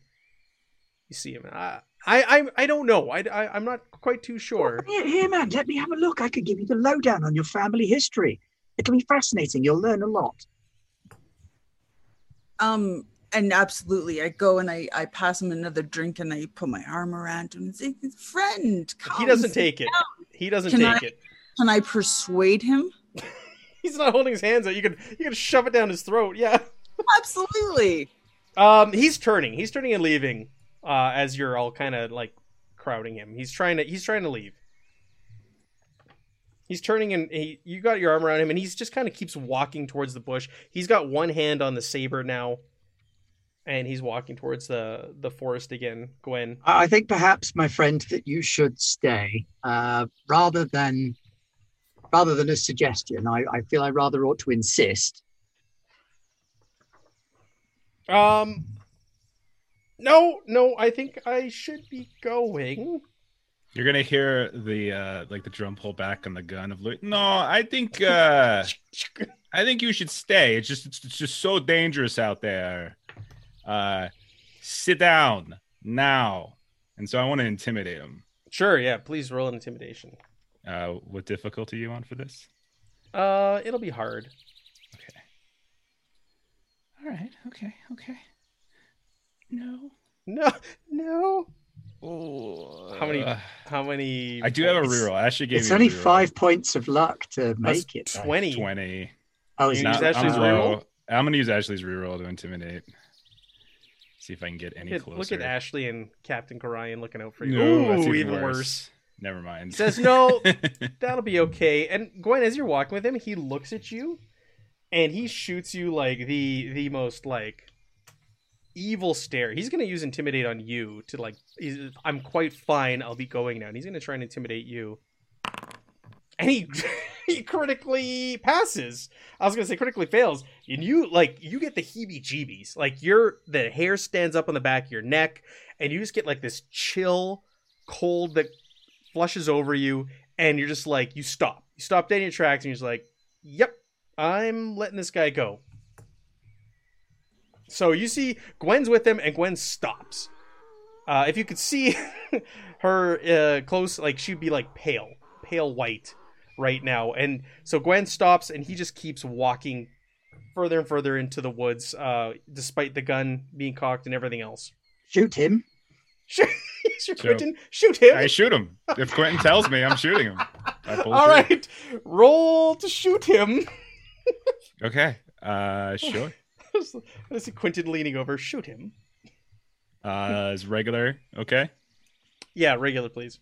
you see him. I, I, I, I don't know. I, I, I'm not quite too sure. Here, here, man, let me have a look. I could give you the lowdown on your family history. It'll be fascinating. You'll learn a lot. Um, and absolutely, I go and I, I pass him another drink and I put my arm around him and say, "Friend, come." He doesn't take it. He doesn't Can take I- it. Can I persuade him? He's not holding his hands out. You could, you can shove it down his throat. Yeah. Absolutely. Um, he's turning. He's turning and leaving. Uh, as you're all kind of like crowding him. He's trying to. He's trying to leave. He's turning and he, you got your arm around him, and he's just kind of keeps walking towards the bush. He's got one hand on the saber now, and he's walking towards the the forest again. Gwen, I think perhaps, my friend, that you should stay uh, rather than rather than a suggestion. I, I feel I rather ought to insist. um, no, no, I think I should be going. You're gonna hear the uh like the drum pull back on the gun of Louis. No, I think uh I think you should stay. It's just it's, it's just so dangerous out there. Uh sit down now. And so I want to intimidate him. Sure, yeah. Please roll an intimidation. Uh what difficulty you on for this? Uh, it'll be hard. Okay. All right. Okay. Okay. No. No, no. Oh. How many- uh, How many? I do have a reroll. I actually gave It's you a only reroll. five points of luck to That's make it. though. Twenty. Twenty. Oh, is You it? use Now, Ashley's I'm, reroll? roll- I'm gonna use Ashley's reroll to intimidate. See if I can get any Look at, closer. look at Ashley and Captain Korian looking out for you. No, that's Ooh, even worse. Never mind. Says, "No, that'll be okay." And Gwen, as you're walking with him, he looks at you, and he shoots you like the the most like evil stare. He's gonna use intimidate on you to like. I'm quite fine. I'll be going now. And he's gonna try and intimidate you, and he he critically passes. I was gonna say critically fails, and you like you get the heebie-jeebies. Like your the hair stands up on the back of your neck, and you just get like this chill cold that flushes over you, and you're just like, you stop. You stop dead in your tracks, and you're just like, yep, I'm letting this guy go. So you see Gwen's with him, and Gwen stops. Uh, if you could see her uh, close, like she'd be like pale, pale white right now. And so Gwen stops, and he just keeps walking further and further into the woods, uh, despite the gun being cocked and everything else. Shoot him. Shoot, shoot Quentin, shoot him. I shoot him. If Quentin tells me, I'm shooting him. I pull All roll to shoot him. Okay. Uh, sure. I see Quentin leaning over. Shoot him. Uh, is regular okay? Yeah, regular, please.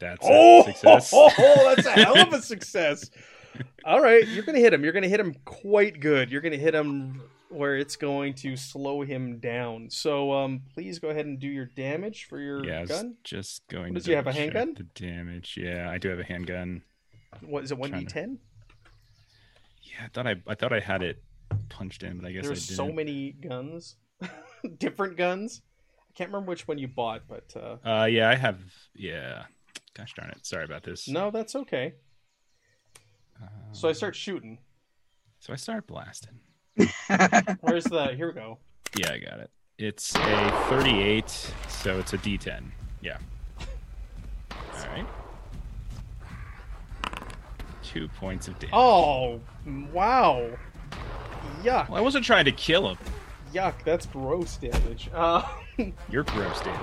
That's Oh, a success. oh, oh, that's a hell of a success. All right, you're gonna hit him. You're gonna hit him quite good. You're gonna hit him where it's going to slow him down. So, um, please go ahead and do your damage for your Yeah, gun. just going. What does he have, a handgun? The damage. Yeah, I do have a handgun. What is it? One d ten. Yeah, I thought I I thought I had it punched in, but I guess I There's didn't. so many guns, different guns. I can't remember which one you bought, but uh, Uh, yeah, I have. Yeah. Gosh darn it. Sorry about this. no, that's okay. Uh, So I start shooting. So I start blasting. Where's the? Here we go. Yeah, I got it. It's a 38, so it's a D10. Yeah. All right. Two points of damage. Oh, wow. Yuck. Well, I wasn't trying to kill him. Yuck, that's gross damage. Uh, You're gross damage.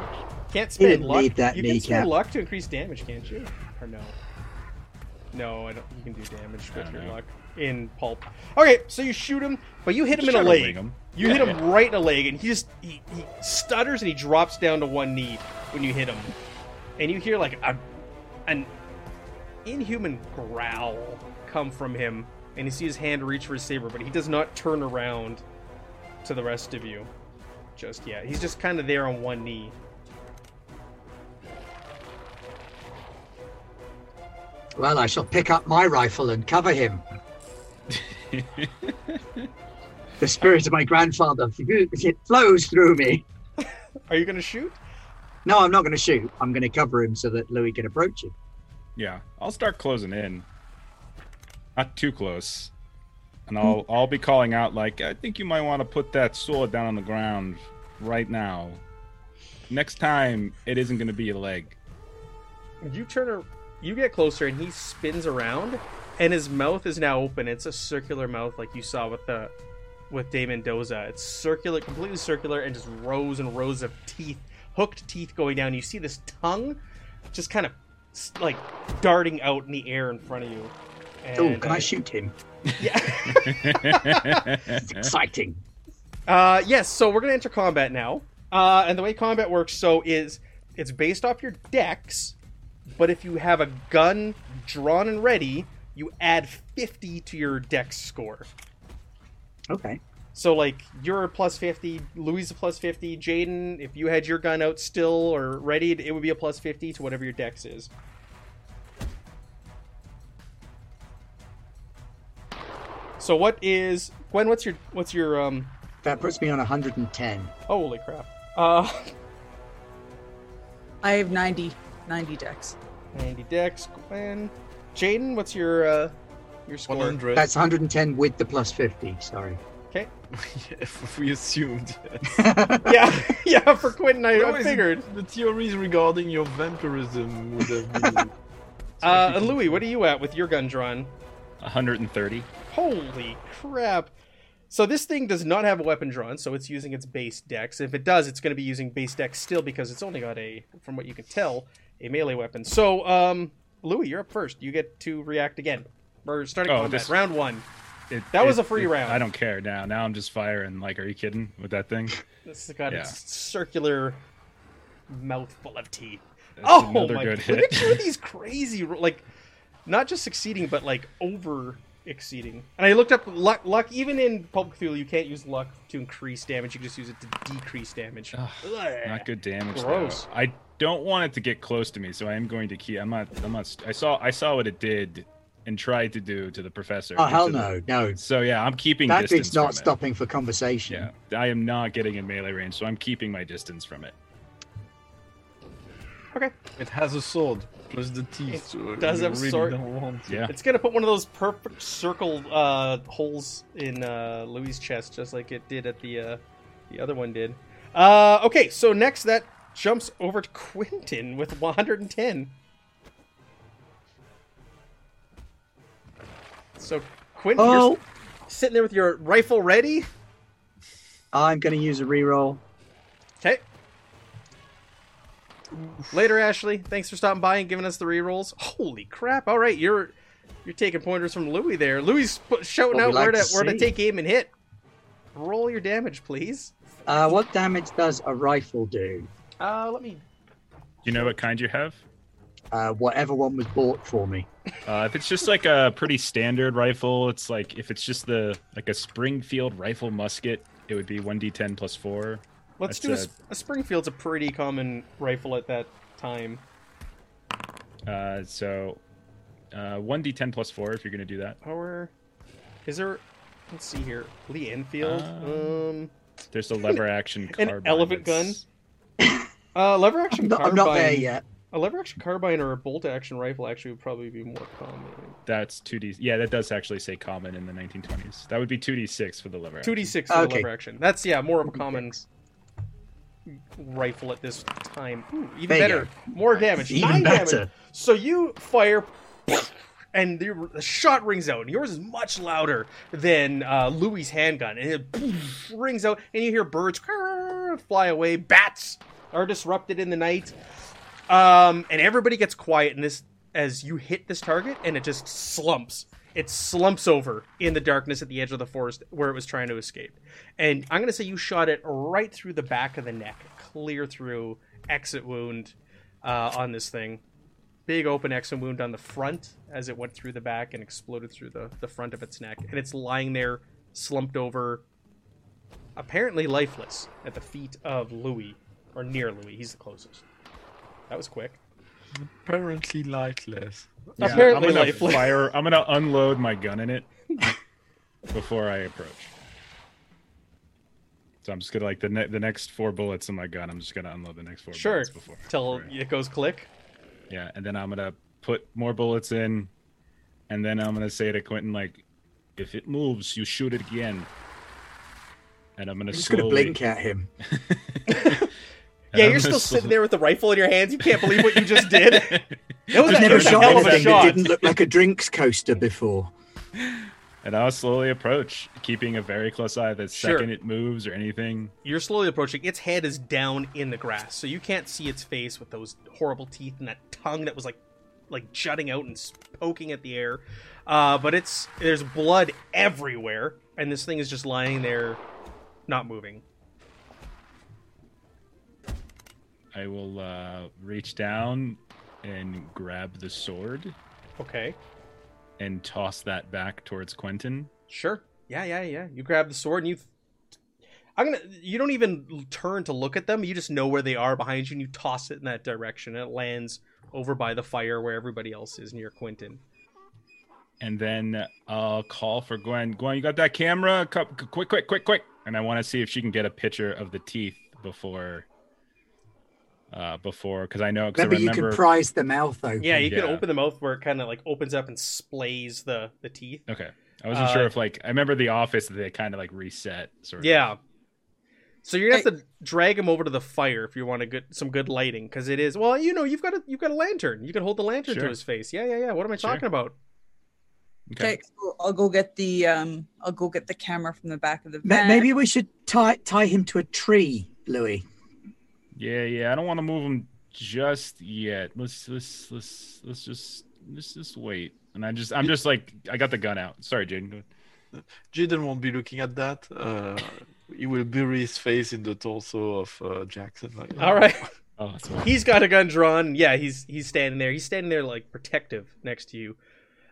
can't He spend didn't luck. need that you can spend kneecap. luck to increase damage, can't you? Or no? No, I don't. You can do damage with don't your know. luck in pulp. Okay, so you shoot him, but you hit him Just in a try to leg. wing him. You Yeah, hit him yeah. right in a leg, and he just he, he stutters and he drops down to one knee when you hit him, and you hear like a an inhuman growl come from him, and you see his hand reach for his saber, but he does not turn around to the rest of you just yet. He's just kind of there on one knee. well, I shall pick up my rifle and cover him. The spirit of my grandfather it flows through me. Are you gonna shoot? No, I'm not going to shoot. I'm going to cover him so that Louis can approach him. Yeah, I'll start closing in. Not too close. And I'll hmm. I'll be calling out like, I think you might want to put that sword down on the ground right now. Next time, it isn't going to be a leg. You turn, a, you get closer, and he spins around, and his mouth is now open. It's a circular mouth, like you saw with the with Dave Mendoza. It's circular, completely circular, and just rows and rows of teeth, hooked teeth going down. You see this tongue, just kind of like darting out in the air in front of you. And, Oh, can uh, I shoot him? Yeah. It's exciting. Uh, yes, so we're gonna enter combat now. Uh, and the way combat works, so is it's based off your dex, but if you have a gun drawn and ready, you add 50 to your dex score. Okay. So like you're a plus 50, Louis a plus 50, Jaden, if you had your gun out still or ready, it would be a plus 50 to whatever your dex is. So what is Gwen? What's your what's your um? That puts me on 110. Holy crap! Uh, I have 90, 90 dex. Andy Dex, Gwen, Jaden. What's your uh your score? 100. That's 110 with the plus 50. Sorry. Okay. if we assumed. Yeah, yeah. For Quentin, I, No, I figured. The theories regarding your vampirism would have been. Uh, and Louis, what are you at with your gun drawn? 130. Holy crap! So this thing does not have a weapon drawn, so it's using its base dex. If it does, it's going to be using base dex still because it's only got a, from what you can tell, a melee weapon. So, um, Louis, you're up first. You get to react again. We're starting Oh, combat. this- Round one. It- That was a free it- round. I don't care now. Now I'm just firing. Like, are you kidding with that thing? This has got Yeah. its circular mouth full of teeth. That's oh another my! good Look at these crazy, like, not just succeeding, but like over exceeding. And I looked up luck. Luck even in Pulp Cthulhu, you can't use luck to increase damage. You can just use it to decrease damage. Ugh, Ugh. Not good damage. though. I don't want it to get close to me, so I am going to keep. I'm not. I'm not. I saw. I saw what it did and tried to do to the professor. Oh, hell to the- no. No. So yeah, I'm keeping That distance bit's not from it. stopping for conversation. Yeah, I am not getting in melee range, so I'm keeping my distance from it. Okay. It has a sword plus the teeth. It so does you have really sword. Don't want to. Yeah. It's gonna put one of those perfect circle uh, holes in uh, Louis' chest, just like it did at the uh, the other one did. Uh, okay, so next that jumps over to Quentin with 110. So Quentin, Oh, you're sitting there with your rifle ready. I'm going to use a reroll. Okay. Later, Ashley. Thanks for stopping by and giving us the rerolls. Holy crap! All right, you're you're taking pointers from Louis there. Louis shouting What out like where to to where to take aim and hit. Roll your damage, please. Uh, what damage does a rifle do? Uh, let me. Do you know what kind you have? Uh, whatever one was bought for me. Uh, if it's just like a pretty standard rifle, it's like if it's just the like a Springfield rifle musket, it would be one d10 plus four. Let's That's do a, a- s- a Springfield's a pretty common rifle at that time. Uh, so uh, one d10 plus four if you're gonna do that. Power. Is there? Let's see here. Lee Enfield. Um, Um. There's a lever action An carbine. elephant that's- Uh, lever action I'm not, carbine. I'm not there yet. A lever action carbine or a bolt action rifle actually would probably be more common. That's two d. Yeah, that does actually say common in the 1920s. That would be two d six for the lever. Two d action. six for the lever action. That's yeah, more of a common 2d6. Rifle at this time. Ooh, even There better, more damage, Even nine better. damage. So you fire, and the, the shot rings out. And yours is much louder than uh, Louis' handgun, and it rings out, and you hear birds fly away. Bats are disrupted in the night, um, and everybody gets quiet in this as you hit this target, and it just slumps. It slumps over in the darkness at the edge of the forest where it was trying to escape. And I'm going to say you shot it right through the back of the neck, clear through, exit wound uh, on this thing. Big open exit wound on the front as it went through the back and exploded through the, the front of its neck. And it's lying there, slumped over, apparently lifeless, at the feet of Louis, or near Louis. He's the closest. That was quick. Apparently lightless. Yeah, Apparently I'm gonna lifeless. fire. I'm gonna unload my gun in it before I approach. So I'm just gonna like the ne- the next four bullets in my gun. I'm just gonna unload the next four Sure. bullets before. Till before I- it goes click. yeah, and then I'm gonna put more bullets in, and then I'm gonna say to Quentin like, if it moves, you shoot it again. And I'm gonna I'm just going to blink at him. and Yeah, I'm you're gonna still sitting there with the rifle in your hands. You can't believe what you just did. That was, I've a, never that a shot hell of a anything that didn't look like a drinks coaster before. and I'll slowly approach, keeping a very close eye. The Sure. second it moves or anything, You're slowly approaching. Its head is down in the grass, so you can't see its face with those horrible teeth and that tongue that was like, like jutting out and poking at the air. Uh, but it's there's blood everywhere, and this thing is just lying there, not moving. I will uh, reach down and grab the sword Okay, and toss that back towards Quentin. sure. Yeah, yeah, yeah. You grab the sword and you. I'm gonna. You don't even turn to look at them. You just know where they are behind you, and you toss it in that direction. And it lands over by the fire where everybody else is near Quentin. And then I'll call for Gwen. Gwen, you got that camera? Quick, quick, quick, quick! And I want to see if she can get a picture of the teeth before, uh, before because I know because I Remember, you can prise the mouth open. Yeah, you can open the mouth where it kind of like opens up and splays the the teeth. okay, I wasn't Uh, sure if like I remember the office that they kind of like reset. Sort of. Yeah. So you're gonna have to drag him over to the fire if you want to get some good lighting, because it is well, you know, you've got a you've got a lantern. You can hold the lantern to his face. Yeah, yeah, yeah. What am I Sure. talking about? Okay. Okay, so I'll go get the um I'll go get the camera from the back of the van. Maybe we should tie tie him to a tree, Louis. Yeah, yeah. I don't want to move him just yet. Let's let's let's let's just let's just wait. And I just I'm just like I got the gun out. Sorry, Jaden. Jaden won't be looking at that. Uh, he will bury his face in the torso of uh, Jackson. Like, All right. Oh, he's got a gun drawn. Yeah, he's he's standing there. He's standing there like protective next to you.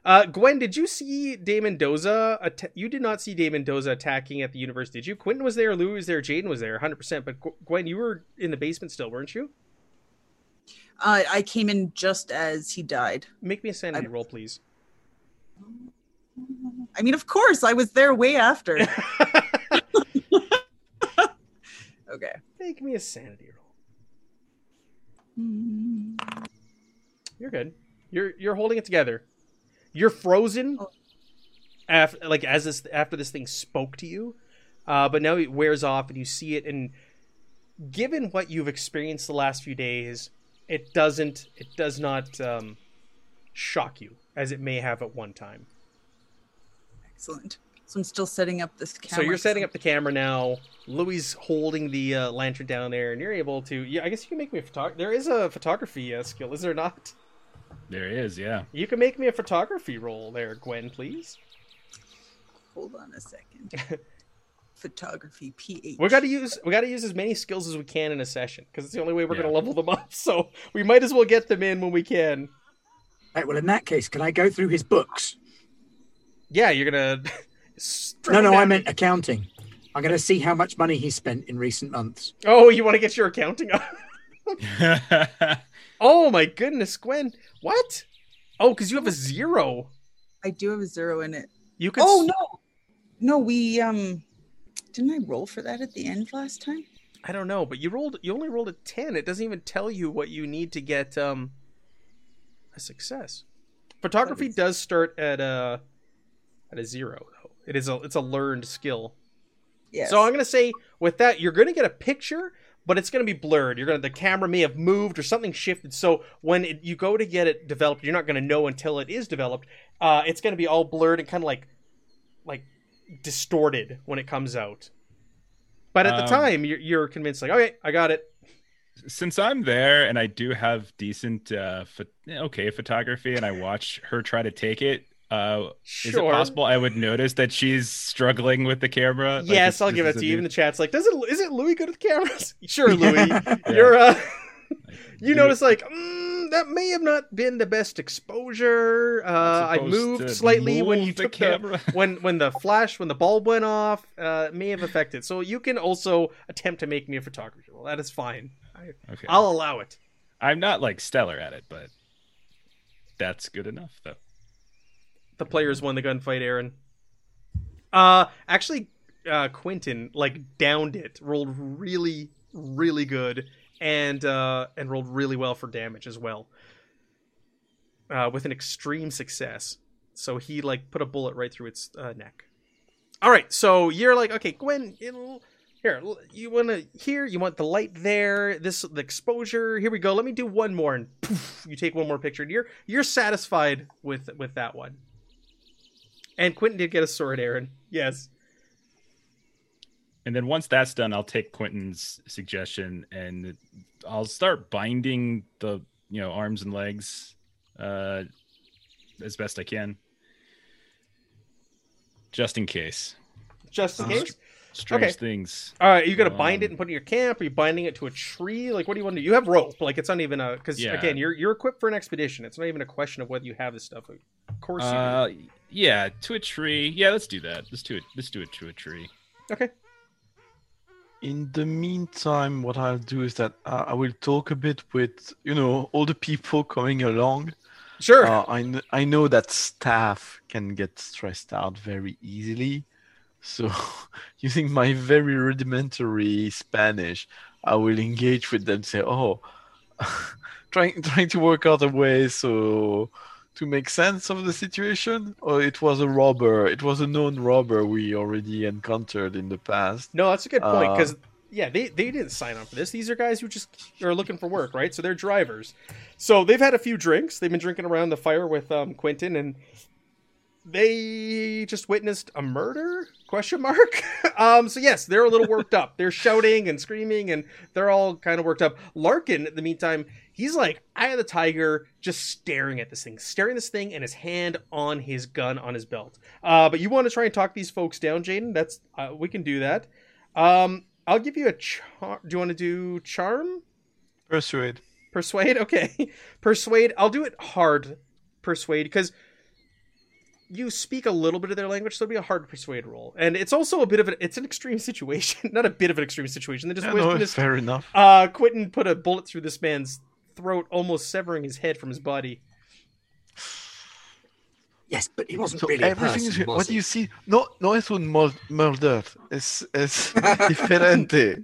Uh, Gwen, did you see Dave Mendoza? Att- you did not see Dave Mendoza attacking at the universe, did you? Quentin was there, Lou was there, Jaden was there, 100%. But Gw- Gwen, you were in the basement still, weren't you? Uh, I came in just as he died. Make me a sanity I- roll, please. I mean, of course, I was there way after. okay. Make me a sanity roll. Mm. You're good. You're you're holding it together. You're frozen. Oh. After like as this after this thing spoke to you, uh, but now it wears off and you see it. And given what you've experienced the last few days, it doesn't. It does not um, shock you as it may have at one time. Excellent. So I'm still setting up this camera. So you're setting up the camera now. Louis holding the uh, lantern down there, and you're able to. Yeah, I guess you can make me a photog. There is a photography uh, skill, is there not? There is, yeah. You can make me a photography roll there, Gwen, please. Hold on a second. Photography PH. We got to use we got to use as many skills as we can in a session because it's the only way we're Yeah. going to level them up. So we might as well get them in when we can. Right, well, in that case, can I go through his books? Yeah, you're gonna. No, no, I meant accounting. I'm going to see how much money he spent in recent months. Oh, you want to get your accounting up? oh my goodness, Gwen. What? Oh, because you have a zero. I do have a zero in it. You could. Oh s- no, no, we um, didn't I roll for that at the end last time? I don't know, but you rolled. You only rolled a ten. It doesn't even tell you what you need to get um a success. Photography is- does start at a at a zero though. It is a it's a learned skill. Yes. So I'm gonna say with that you're gonna get a picture, but it's gonna be blurred. You're gonna the camera may have moved or something shifted. So when it, you go to get it developed, you're not gonna know until it is developed. Uh, it's gonna be all blurred and kind of like like distorted when it comes out. But at the Um, time, you're, you're convinced like, okay, I got it. Since I'm there and I do have decent, uh, pho- okay, photography, and I watch her try to take it, uh, is it possible I would notice that she's struggling with the camera? Yes, I'll give it to you. Even the chat's like, does it? Is it Louis good with cameras? sure, Louis. You're uh, you notice like mm, that may have not been the best exposure. Uh, I moved slightly when you took the, camera. when when the flash when the bulb went off. Uh, may have affected. So you can also attempt to make me a photographer. Well, that is fine. I, Okay. I'll allow it. I'm not like stellar at it, but that's good enough, though. The players won the gunfight, Aaron. Uh, actually, uh, Quentin like downed it, rolled really, really good, and uh, and rolled really well for damage as well. Uh, with an extreme success, so he like put a bullet right through its uh, neck. All right, so you're like, okay, Gwen, it'll, here you want to here, you want the light there, this the exposure. Here we go. Let me do one more, and poof, you take one more picture. And you're you're satisfied with with that one. And Quentin did get a sword, Aaron. Yes. And then once that's done, I'll take Quentin's suggestion and I'll start binding the you know arms and legs uh, as best I can, just in case. Just in Uh-huh. case. Strange Okay. things. All right, you gonna bind it Um, and put it in your camp? Are you binding it to a tree? Like, what do you want to do? You have rope. Like, it's not even a because Yeah. again, you're you're equipped for an expedition. It's not even a question of whether you have this stuff. Of course, you do. Uh, yeah, to a tree. Yeah, let's do that. Let's do it. Let's do it to a tree. Okay. In the meantime, what I'll do is that uh, I will talk a bit with, you know, all the people coming along. Sure. Uh, I, kn- I know that staff can get stressed out very easily. So, using my very rudimentary Spanish, I will engage with them. Say, "Oh, trying trying to work out a way so to make sense of the situation. Or it was a robber. It was a known robber we already encountered in the past. no, that's a good point uh, because yeah, they they didn't sign up for this. These are guys who just are looking for work, right? So they're drivers. So they've had a few drinks. They've been drinking around the fire with um Quentin and they just witnessed a murder question mark um so yes they're a little worked up they're shouting and screaming and they're all kind of worked up larkin in the meantime he's like eye of the tiger just staring at this thing staring at this thing and his hand on his gun on his belt uh but you want to try and talk these folks down jaden that's uh, we can do that um i'll give you a char do you want to do charm Persuade. Persuade? Okay. Persuade. I'll do it hard. Persuade, because you speak a little bit of their language, so it'll be a hard to persuade roll. And it's also a bit of an it's an extreme situation. Not a bit of an extreme situation. They just Yeah, no, witnessed fair enough. uh Quentin put a bullet through this man's throat, almost severing his head from his body. Yes, but he wasn't So really a everything person, is was what he? you see. No, no es un murder. Es es diferente.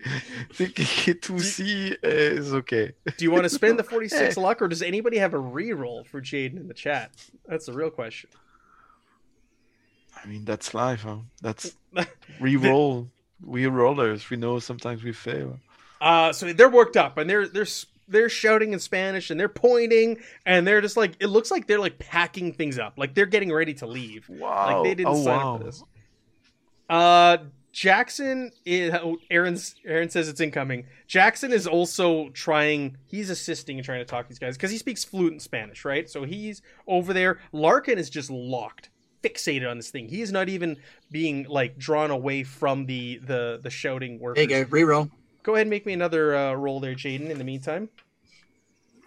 The que tú sí es okay. Do you want to spend the 46 luck, or does anybody have a reroll for Jaden in the chat? That's the real question. I mean that's life. Huh? That's re-roll. We rollers. We know sometimes we fail. Uh, so they're worked up and they're they're they're shouting in Spanish and they're pointing and they're just like it looks like they're like packing things up, like they're getting ready to leave. Wow. Like they didn't oh, sign wow. up for this. Uh, Jackson is oh, Aaron's. Aaron says it's incoming. Jackson is also trying. He's assisting and trying to talk to these guys because he speaks fluent Spanish, right? So he's over there. Larkin is just locked, fixated on this thing. He is not even being like drawn away from the the the shouting workers. There you go, reroll. Go ahead and make me another uh, roll there, Jaden. In the meantime,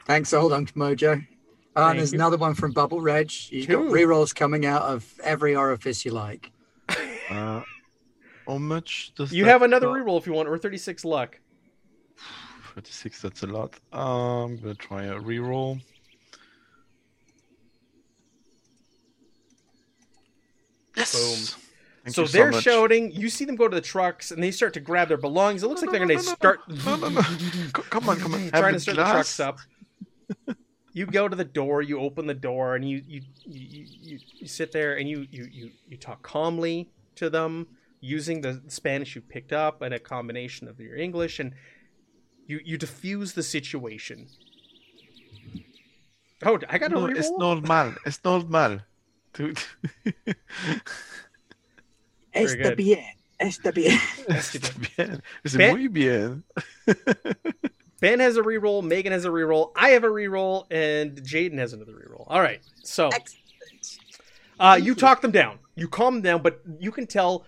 Thanks, old Uncle Mojo. Uh, and there's you. another one from Bubble Reg. You've got Two. rerolls coming out of every orifice you like. Uh, how much does you that have another cost? reroll if you want, or thirty six luck. 36, that's a lot. Uh, I'm gonna try a reroll. Yes. Boom. Thank so they're much. shouting. You see them go to the trucks, and they start to grab their belongings. It looks like they're going to start No, no, no. Come on, come on. Have trying to start glass. the trucks up. you go to the door. You open the door, and you you you, you, you sit there, and you, you you you talk calmly to them using the Spanish you picked up and a combination of your English, and you you diffuse the situation. Oh, I got a No, reroll. es normal. Es normal. Dude. Very Está good. bien. Está bien. Está bien. Es Ben- muy bien. Ben has a reroll, Megan has a reroll, I have a reroll, and Jaden has another reroll. All right, so Excellent. uh, you talk them down, you calm them down, but you can tell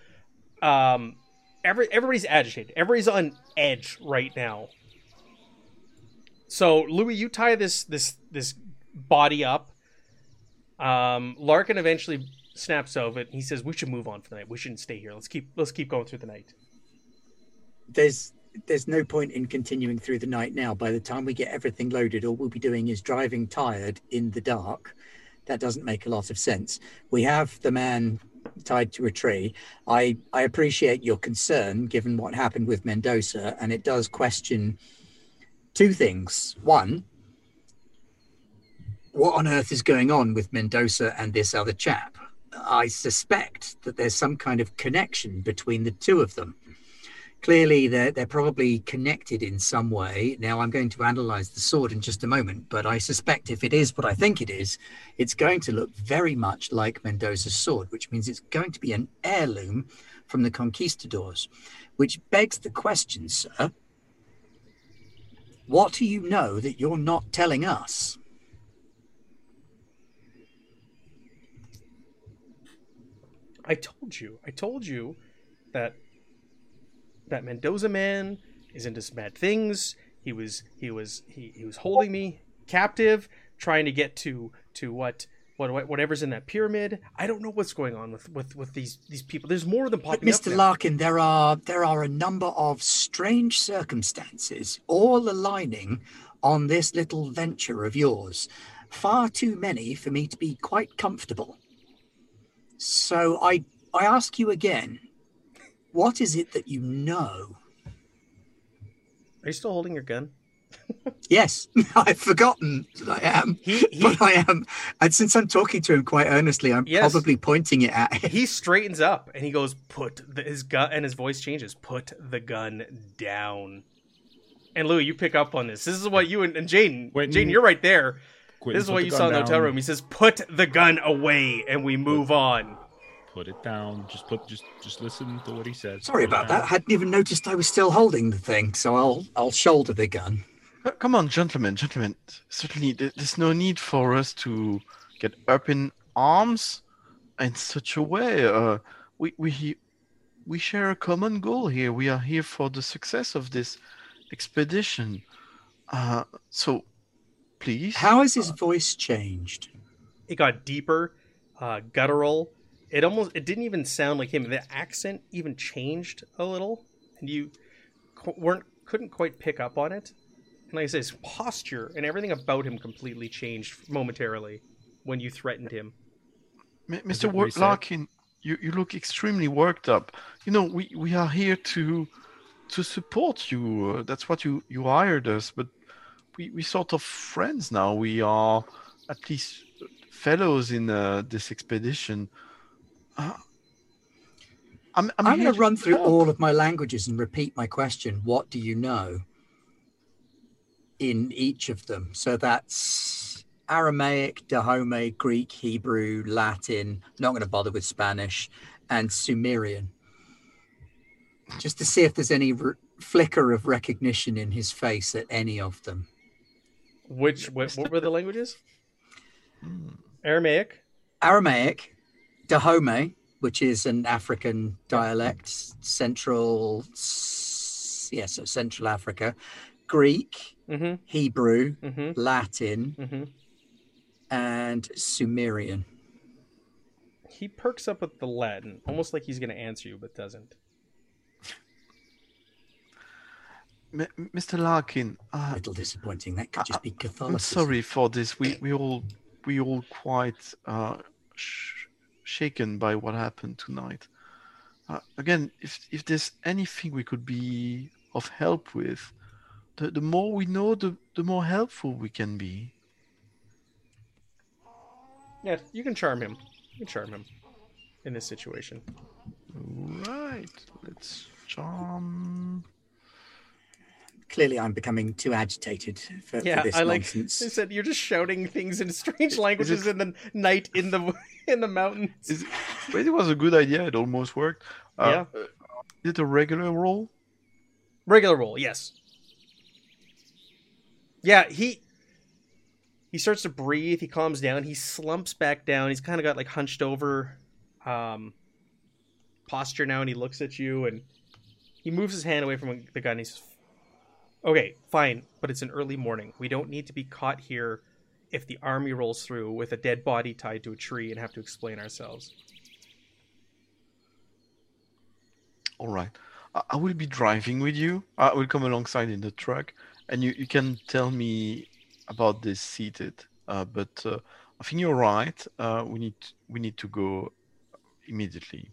um, every everybody's agitated, everybody's on edge right now. So Louis, you tie this this this body up. Um, Larkin eventually snaps over it. He says, "We should move on for the night. We shouldn't stay here. Let's keep let's keep going through the night." There's there's no point in continuing through the night now. By the time we get everything loaded, all we'll be doing is driving tired in the dark. That doesn't make a lot of sense. We have the man tied to a tree. I I appreciate your concern given what happened with Mendoza, and it does question two things. One, what on earth is going on with Mendoza and this other chap? I suspect that there's some kind of connection between the two of them clearly they're, they're probably connected in some way. Now, I'm going to analyze the sword in just a moment, but I suspect if it is what I think it is, it's going to look very much like Mendoza's sword, which means it's going to be an heirloom from the conquistadors, which begs the question, sir. What do you know that you're not telling us? I told you. I told you that that Mendoza man is into some bad things. He was he was he, he was holding me captive, trying to get to to what what whatever's in that pyramid. I don't know what's going on with with with these these people. There's more than But popping up. Mr. Larkin, there are there are a number of strange circumstances all aligning on this little venture of yours. Far too many for me to be quite comfortable. So I I ask you again, what is it that you know? Are you still holding your gun? Yes, I've forgotten that I am. He he But I am, and since I'm talking to him quite earnestly, I'm Yes. probably pointing it at him. he straightens up and he goes, "Put the, his gun," and his voice changes. Put the gun down. And Louis, you pick up on this. This is what you and, and Jaden, When- Jaden, you're right there. Quentin, this is put what you gun saw in the hotel room. He says, "Put the gun away," and we move on. Put it down. Just put. Just just listen to what he says. Sorry Put about that. I hadn't even noticed I was still holding the thing, so I'll I'll shoulder the gun. Uh, Come on, gentlemen, gentlemen. Certainly, there's no need for us to get up in arms in such a way. Uh, we we we share a common goal here. We are here for the success of this expedition. Uh, so, please. How has his voice changed? It got deeper, uh, guttural. It almost it didn't even sound like him. The accent even changed a little, and you qu- weren't couldn't quite pick up on it. And like I said, his posture and everything about him completely changed momentarily when you threatened him. M- Mr. it Wor- reset? Larkin, you, you look extremely worked up. You know, we, we are here to to support you. Uh, that's what you, you hired us, but we we sort of friends now. We are at least fellows in uh, this expedition. Uh, I'm I'm, I'm, going to run through help. all of my languages and repeat my question. What do you know in each of them? So that's Aramaic, Dahomey, Greek, Hebrew, Latin. Not going to bother with Spanish and Sumerian. Just to see if there's any r- flicker of recognition in his face at any of them. Which what, what were the languages? Aramaic. Aramaic, Dahomey, which is an African dialect, Central, s- yeah, so Central Africa, Greek, Mm-hmm. Hebrew, Mm-hmm. Latin, Mm-hmm. and Sumerian. He perks up with the Latin, almost like he's going to answer you, but doesn't. M- Mr. Larkin, A uh, little disappointing. That could just be I'm sorry for this. We we all we all quite uh, sh- shaken by what happened tonight. Uh, again, if if there's anything we could be of help with, the, the more we know, the the more helpful we can be. Yeah, you can charm him. You can charm him in this situation. Right. Let's charm. Clearly, I'm becoming too agitated for, for Yeah, this I like. nonsense. They said you're just shouting things in strange languages in the night in the in the mountains. Is wait, it was a good idea. It almost worked. Uh, Yeah. uh, Is it a regular roll? Regular roll, yes. Yeah, he he starts to breathe. He calms down. He slumps back down. He's kind of got like hunched over um, posture now, and he looks at you and he moves his hand away from the gun. He says, "Okay, fine, but it's an early morning. We don't need to be caught here if the army rolls through with a dead body tied to a tree and have to explain ourselves." All right. I, will be driving with you. I will come alongside in the truck, and you, you can tell me about this seated. Uh, but uh, I think you're right. Uh, we need we need to go immediately.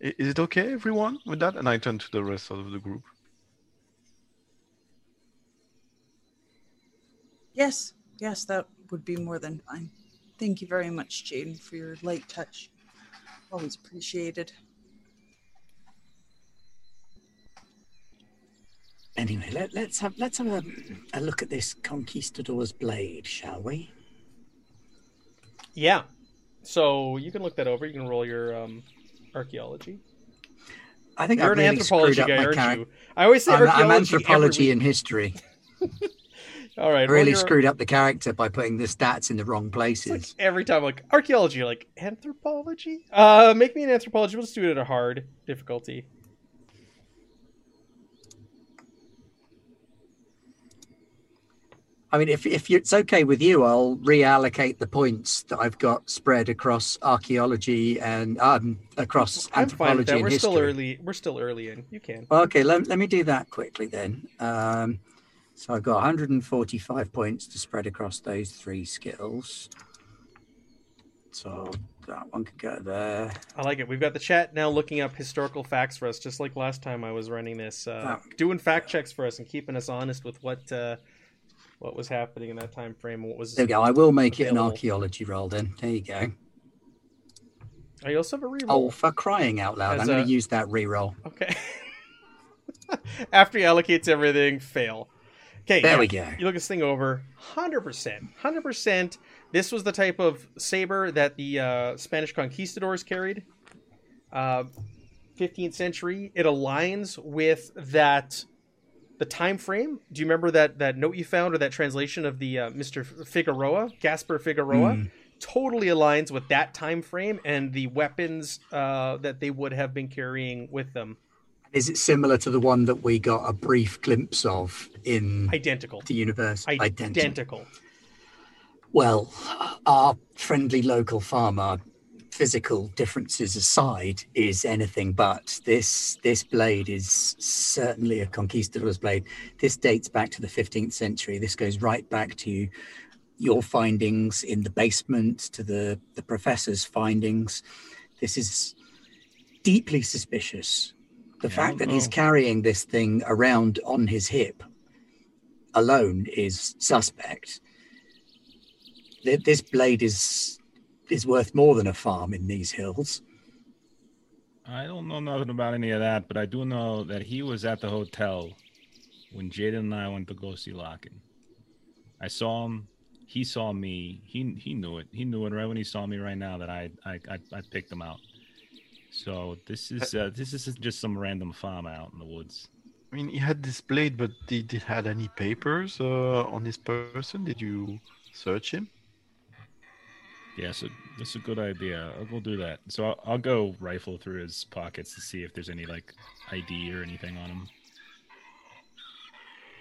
Is it okay, everyone, with that? And I turn to the rest of the group. Yes, yes, that would be more than fine. Thank you very much, Jane, for your light touch. Always appreciated. Anyway, let, let's have let's have a, a look at this conquistador's blade, shall we? Yeah. So you can look that over. You can roll your um, archaeology. I think You're I've an really anthropology screwed up guy, my aren't character. you? I always say I'm, archaeology. I'm anthropology every and history. All right. really your- screwed up the character by putting the stats in the wrong It's like places. every time, like archaeology, like anthropology. Uh, make me an anthropology. We'll just do it at a hard difficulty. I mean, if if it's okay with you, I'll reallocate the points that I've got spread across archaeology and um, across I'm fine anthropology that. and We're history. still early. We're still early in. You can. Okay, let, let me do that quickly then. Um, so I've got 145 points to spread across those three skills. So that one could go there. I like it. We've got the chat now looking up historical facts for us, just like last time I was running this, uh, doing fact checks for us and keeping us honest with what uh, what was happening in that time frame. and What was? There we go. I will make it an archaeology roll then. There you go. I also have a reroll. Oh, for crying out loud. As I'm going to use that reroll. Okay. After he allocates everything, fail. Okay. There yeah. we go. You look this thing over. Hundred percent. Hundred percent. This was the type of saber that the uh, Spanish conquistadors carried. Uh, 15th century. It aligns with that. The time frame. Do you remember that that note you found or that translation of the uh, Mr. Figueroa, Gaspar Figueroa? Mm. Totally aligns with that time frame and the weapons uh, that they would have been carrying with them. Is it similar to the one that we got a brief glimpse of in Identical. the universe? Identical. Identical. Well, our friendly local farmer, physical differences aside, is anything but. This this blade is certainly a conquistador's blade. This dates back to the 15th century. This goes right back to your findings in the basement to the, the professor's findings. This is deeply suspicious. The Yeah, fact that he's oh. carrying this thing around on his hip alone is suspect. This blade is is worth more than a farm in these hills. I don't know nothing about any of that, but I do know that he was at the hotel when Jaden and I went to go see Larkin. I saw him. He saw me. He he knew it. He knew it right when he saw me. Right now that I I I, I picked him out. So this is uh, this is just some random farm out in the woods. I mean, he had this blade, but did he had any papers uh, on his person? Did you search him? Yeah, so that's a good idea. I'll go do that. So I'll, I'll go rifle through his pockets to see if there's any like ID or anything on him.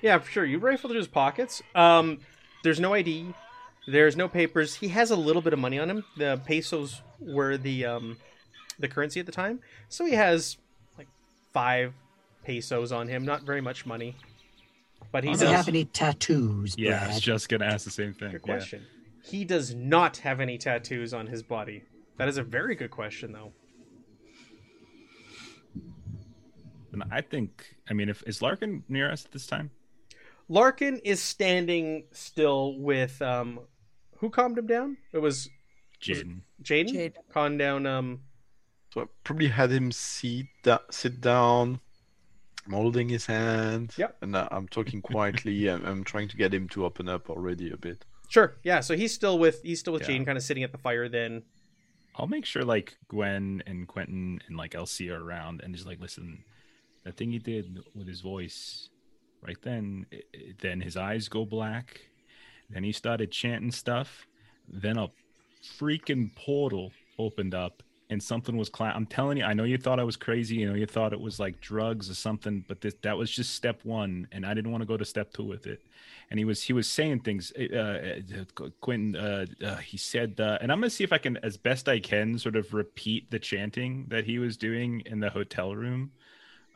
Yeah, for sure. You rifle through his pockets. Um, there's no ID. There's no papers. He has a little bit of money on him. The pesos were the um, the currency at the time, so he has like five pesos on him. Not very much money, but he Does does. he have any tattoos? Yeah, I was just gonna ask the same thing. Good Yeah. question. He does not have any tattoos on his body. That is a very good question, though. And I think, I mean, if is Larkin near us at this time? Larkin is standing still with um, who calmed him down? It was Jaden. Jaden. Jade. Calmed down. Um, So I probably had him sit da- sit down. I'm holding his hand. Yep. And uh, I'm talking quietly. I'm, I'm trying to get him to open up already a bit. sure. Yeah. So he's still with he's still with Yeah. Jaden, kind of sitting at the fire. Then I'll make sure like Gwen and Quentin and like Elsie are around and just like listen. That thing he did with his voice, right then, i- i- then his eyes go black. Then he started chanting stuff. Then a freaking portal opened up and something was cla- I'm telling you, I know you thought I was crazy. You know, you thought it was like drugs or something, but this, that was just step one, and I didn't want to go to step two with it. And he was he was saying things. Uh, uh, Quentin, uh, uh, he said, uh, and I'm gonna see if I can, as best I can, sort of repeat the chanting that he was doing in the hotel room.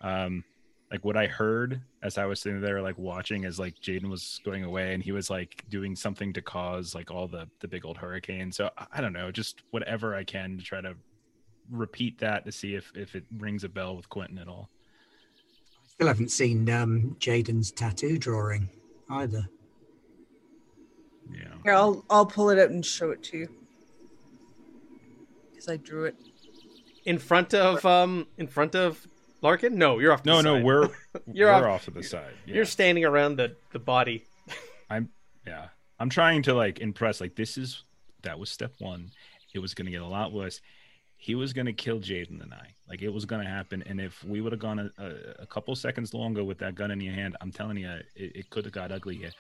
Um, like what I heard as I was sitting there, like watching as like Jaden was going away, and he was like doing something to cause like all the the big old hurricane. So I don't know, just whatever I can to try to repeat that to see if if it rings a bell with Quentin at all. I still haven't seen um, Jaden's tattoo drawing either. Yeah. Here, I'll I'll pull it out and show it to you because I drew it. in front of um in front of Larkin. No, you're off. To No, the no, side. we're You're we're off- off, to the side. Yeah. you're standing around the the body. I'm yeah i'm trying to like impress like this is that was step one it was going to get a lot worse he was going to kill jaden and i. Like it was going to happen and if we would have gone a, a, a couple seconds longer with that gun in your hand i'm telling you it, it could have got ugly here.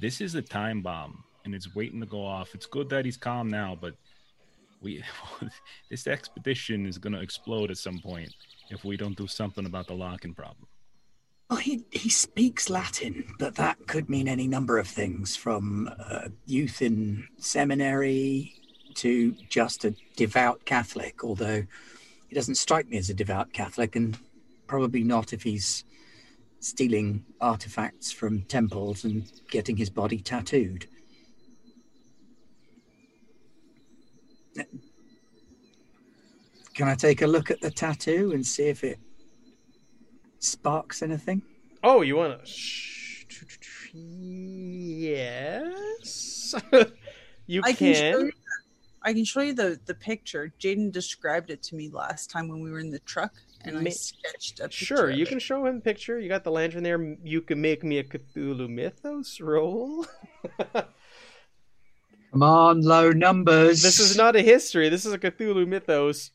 This is a time bomb and it's waiting to go off. It's good that he's calm now but we this expedition is going to explode at some point if we don't do something about the Larkin problem. Well, he, he speaks Latin, but that could mean any number of things from uh, youth in seminary to just a devout Catholic, although he doesn't strike me as a devout Catholic, and probably not if he's stealing artifacts from temples and getting his body tattooed. Can I take a look at the tattoo and see if it sparks anything? Oh, you want to? Yes. you I can, can. You. I can show you the the picture. Jaden described it to me last time when we were in the truck, and I sketched a picture. Sure, you can show him a picture. You got the lantern there. You can make me a Cthulhu Mythos roll. Come on, low numbers. this is not a history. This is a Cthulhu Mythos.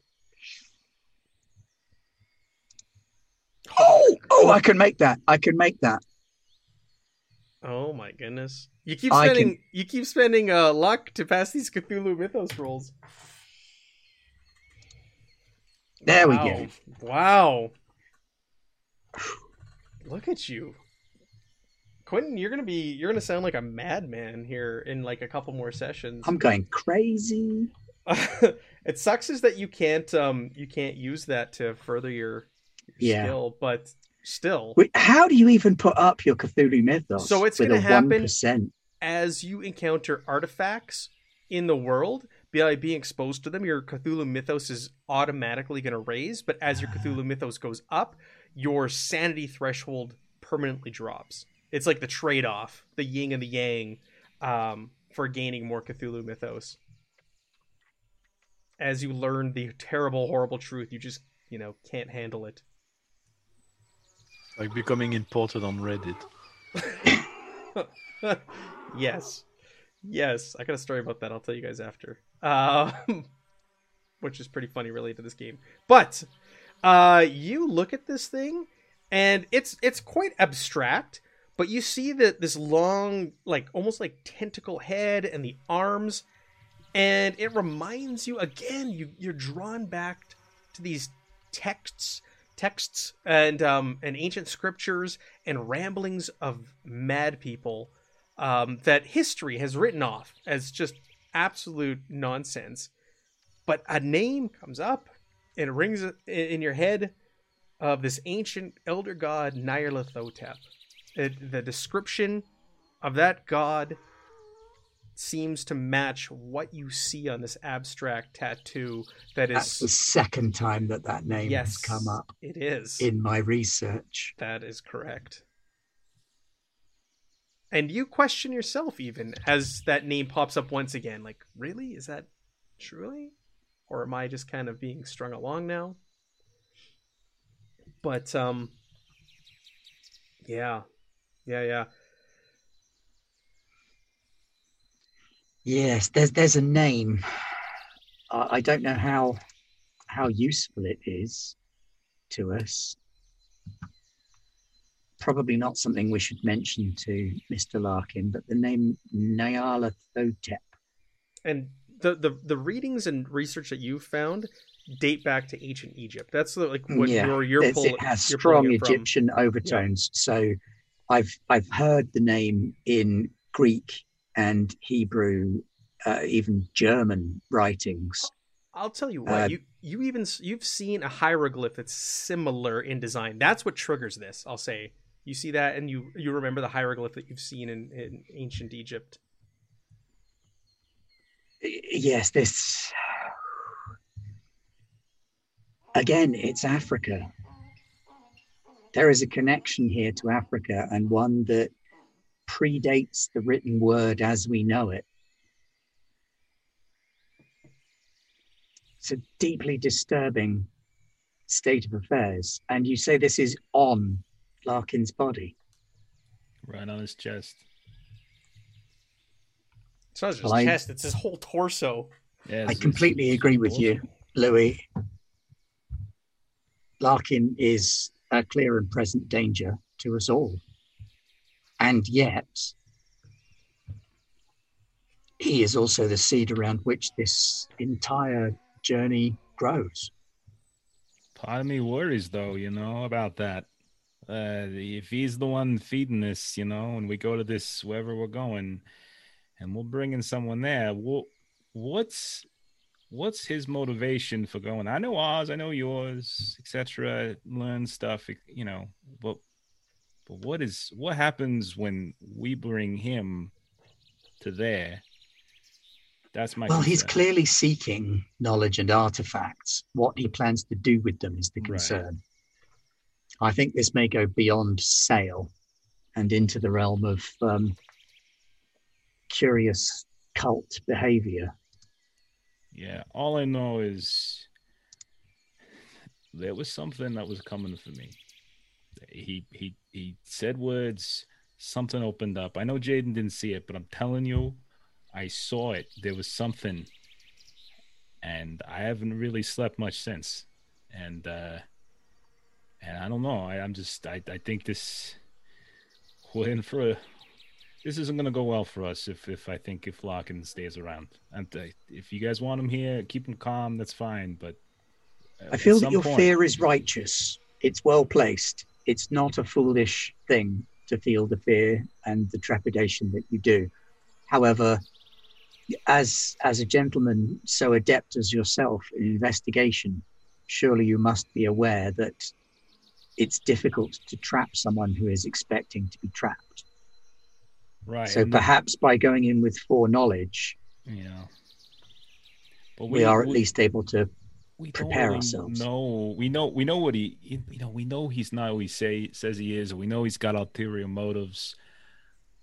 Oh, oh, I can make that. I can make that. Oh my goodness! You keep I spending. You keep spending uh, luck to pass these Cthulhu Mythos rolls. There we go. Wow. Look at you. Quentin, you're gonna be you're gonna sound like a madman here in like a couple more sessions. I'm going crazy. it sucks is that you can't um you can't use that to further your, your Yeah. skill, but still. Wait, how do you even put up your Cthulhu mythos? So it's gonna happen- 1%? as you encounter artifacts in the world, by being exposed to them, your Cthulhu mythos is automatically going to raise. But as your Cthulhu mythos goes up, your sanity threshold permanently drops. It's like the trade off, the yin and the yang, um, for gaining more Cthulhu mythos. As you learn the terrible, horrible truth, you just, you know, can't handle it. Like becoming imported on Reddit. yes. Yes. I got a story about that. I'll tell you guys after. Um, which is pretty funny related to this game. But uh, you look at this thing and it's it's quite abstract, but you see that this long, like almost like tentacle head and the arms, and it reminds you again. You you're drawn back to these texts, texts, and um, and ancient scriptures and ramblings of mad people um, that history has written off as just absolute nonsense. But a name comes up and it rings in your head of this ancient elder god Nyarlathotep. It, the description of that god seems to match what you see on this abstract tattoo that is That's the second time that that name yes has come up it is. in my research. that is correct. And you question yourself even as that name pops up once again like really? Is that truly? Or am i just kind of being strung along now? But um yeah. Yeah yeah Yes, there's there's a name. I, I don't know how how useful it is to us. Probably not something we should mention to Mr. Larkin, but the name Nyarlathotep. and the, the the readings and research that you found date back to ancient egypt that's like what Yeah, you're It's- pull, it has strong it from. Egyptian overtones. So I've I've heard the name in Greek and Hebrew, uh, even German writings. I'll tell you what Uh, you you even you've seen a hieroglyph that's similar in design. That's what triggers this. I'll say you see that and you you remember the hieroglyph that you've seen in, in ancient Egypt. Yes, this again, it's Africa. There is a connection here to Africa and one that predates the written word as we know it. It's a deeply disturbing state of affairs. And you say this is on Larkin's body. Right on his chest. It's not just Well, I- chest; it's his whole torso. Yeah, I completely agree with you. Louis, Larkin is a clear and present danger to us all. And yet, he is also the seed around which this entire journey grows. Part of me worries though, you know, about that. Uh, if he's the one feeding this, you know, and we go to this wherever we're going, and we'll bring in someone there. Well, what's what's his motivation for going? I know ours, I know yours, etc. Learn stuff, you know, but but what is what happens when we bring him to there? That's my Well, he's clearly seeking knowledge and artifacts. What he plans to do with them is the Right. concern. I think this may go beyond sale and into the realm of um, curious cult behavior. Yeah, all I know is there was something that was coming for me. He he he said words, something opened up. I know Jaden didn't see it, but I'm telling you, I saw it. There was something, and I haven't really slept much since. And uh and I don't know. I, I'm just I I think this we're in for a this isn't going to go well for us if if I think if Larkin stays around. And uh, if you guys want him here, keep him calm. That's fine. But uh, I feel that your point- fear is righteous. It's well placed. It's not a foolish thing to feel the fear and the trepidation that you do. However, as as a gentleman so adept as yourself in investigation, surely you must be aware that it's difficult to trap someone who is expecting to be trapped. Right. So perhaps by going in with foreknowledge, Yeah. But we, are at least able to. We prepare don't really ourselves. know. We know we know what he you know we know he's not who he say says he is. We know he's got ulterior motives,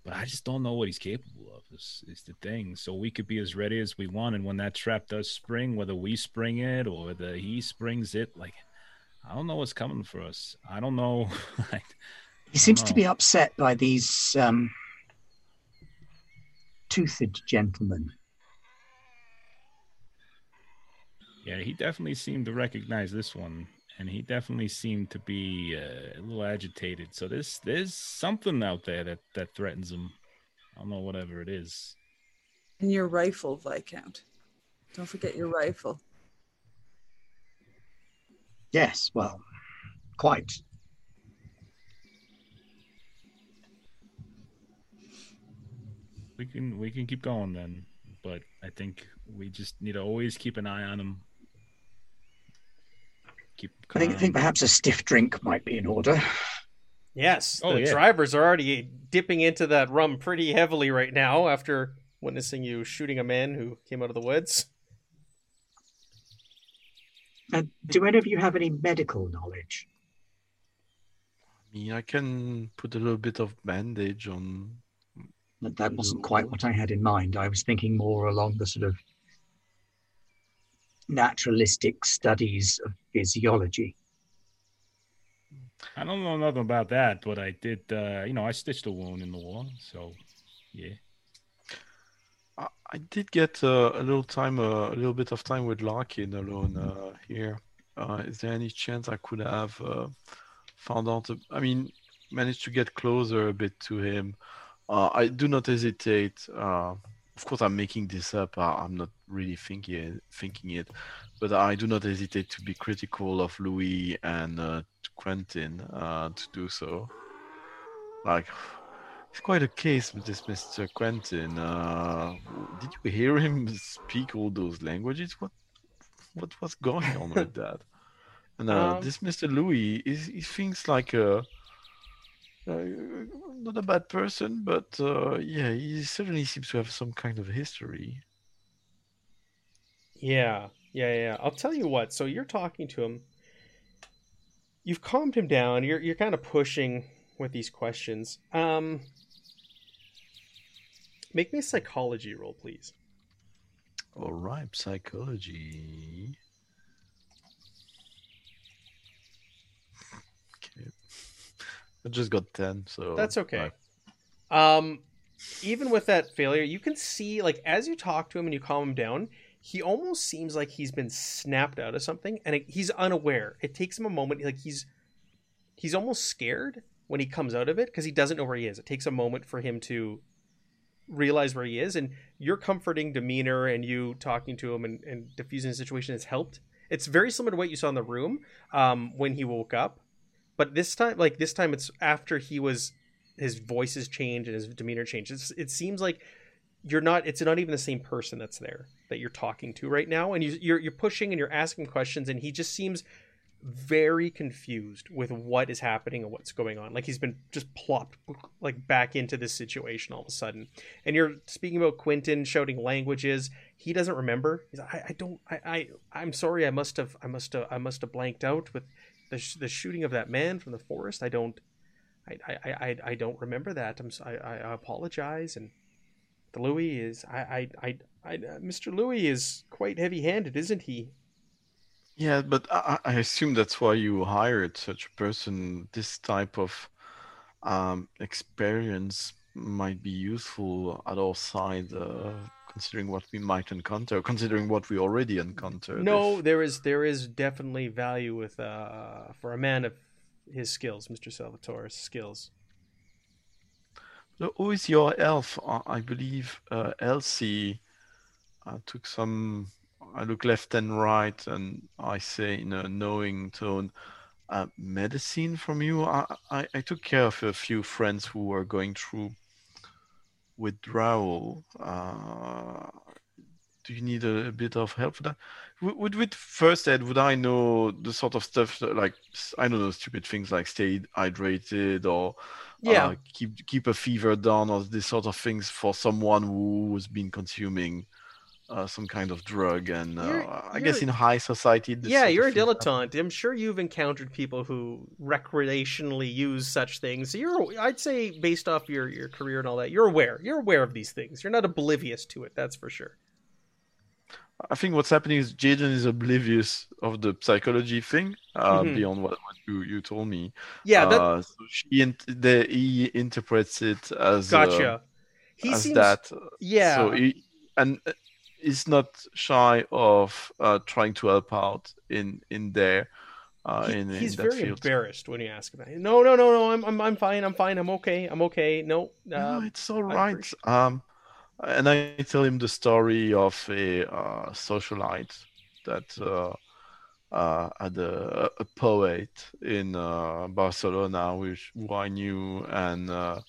but I just don't know what he's capable of. Is is the thing. So we could be as ready as we want, and when that trap does spring, whether we spring it or whether he springs it, like I don't know what's coming for us. I don't know. He seems to be upset by these um, toothed gentlemen. Yeah, he definitely seemed to recognize this one, and he definitely seemed to be uh, a little agitated. So there's there's something out there that that threatens him. I don't know whatever it is. And your rifle, Viscount. Don't forget your rifle. Yes, well, quite. We can we can keep going then, but I think we just need to always keep an eye on him. Keep. I think, I think perhaps a stiff drink might be in order. Yes, Oh, the yeah. drivers are already dipping into that rum pretty heavily right now after witnessing you shooting a man who came out of the woods. Uh, do any of you have any medical knowledge? I mean, I can put a little bit of bandage on. That, that wasn't quite what I had in mind. I was thinking more along the sort of naturalistic studies of physiology. I don't know nothing about that, but I did. Uh, you know, I stitched a wound in the wall, so yeah. I, I did get uh, a little time, uh, a little bit of time with Larkin alone uh, here. Uh, is there any chance I could have uh, found out? a- I mean, managed to get closer a bit to him. Uh, I do not hesitate. Of course, I'm making this up. I, I'm not really thinking thinking it, but I do not hesitate to be critical of Louis and uh, Quentin uh, to do so. Like, it's quite a case with this Mr. Quentin. Uh, did you hear him speak all those languages? What what was going on with that? And uh, Um, this Mr. Louis is he thinks like a uh, not a bad person, but uh, yeah, he certainly seems to have some kind of history. Yeah, yeah, yeah. I'll tell you what. So you're talking to him. You've calmed him down. You're you're kind of pushing with these questions. Um, make me a psychology roll, please. All right, psychology. I just got ten, so That's okay. Um, even with that failure, you can see like as you talk to him and you calm him down, he almost seems like he's been snapped out of something, and it, he's unaware. It takes him a moment, like he's he's almost scared when he comes out of it because he doesn't know where he is. It takes a moment for him to realize where he is, and your comforting demeanor and you talking to him and, and diffusing the situation has helped. It's very similar to what you saw in the room um, when he woke up, but this time, like this time, it's after he was his voice has changed and his demeanor changed. It seems like you're not. It's not even the same person that's there that you're talking to right now, and you, you're you're pushing and you're asking questions, and he just seems very confused with what is happening and what's going on. Like he's been just plopped like back into this situation all of a sudden. And you're speaking about Quentin shouting languages. He doesn't remember. He's like, I, I don't. I, I I'm sorry. I must have. I must have. I must have blanked out with the sh- the shooting of that man from the forest. I don't. I, I, I, I don't remember that. I'm I, I apologize. And the Louis is I I, I, I uh, Mr. Louis is quite heavy-handed, isn't he? Yeah, but I, I assume that's why you hired such a person. This type of um, experience might be useful at all sides. uh, considering what we might encounter, considering what we already encountered. No, If- there is there is definitely value with uh for a man of his skills, Mr. Salvatore's skills. So who is your elf? I believe uh, Elsie uh, took some. I look left and right, and I say in a knowing tone, uh, "Medicine from you." I, I I took care of a few friends who were going through withdrawal. Uh, do you need a, a bit of help for that? Would, would with first aid, would I know the sort of stuff that, like I don't know stupid things like stay hydrated or Yeah. uh, keep keep a fever down or this sort of things for someone who has been consuming uh, some kind of drug and uh, You're- I guess you're- in high society. this yeah, you're a dilettante. I'm sure you've encountered people who recreationally use such things. So you're, I'd say, based off your your career and all that, you're aware. You're aware of these things. You're not oblivious to it. That's for sure. I think what's happening is Jaden is oblivious of the psychology thing uh, Mhm. beyond what, what you, you told me. Yeah, that uh, so she int- the, he interprets it as uh, gotcha. He as seems, that. yeah, So he, and he's not shy of uh, trying to help out in in there. Uh, He- in, in he's that very field. embarrassed when you ask about it. No, no, no, no. I'm, I'm, I'm fine. I'm fine. I'm okay. I'm okay. No, No, uh, it's all right. Um, and I tell him the story of a uh, socialite that uh, uh, had a, a poet in uh, Barcelona, which who I knew and uh,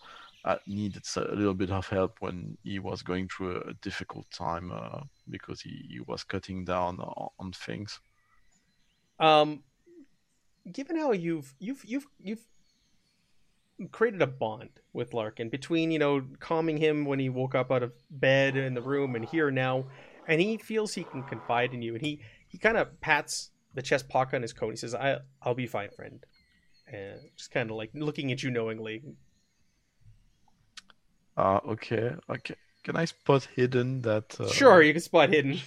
needed a little bit of help when he was going through a, difficult time uh, because he, he was cutting down on, on things. Um, given how you've you've you've you've created a bond with Larkin between you know calming him when he woke up out of bed in the room and here now, and he feels he can confide in you, and he he kind of pats the chest pocket on his coat. And he says, "I I'll be fine, friend," and just kind of like looking at you knowingly. Uh, okay, okay. Can I spot hidden that? Uh, Sure, you can spot hidden.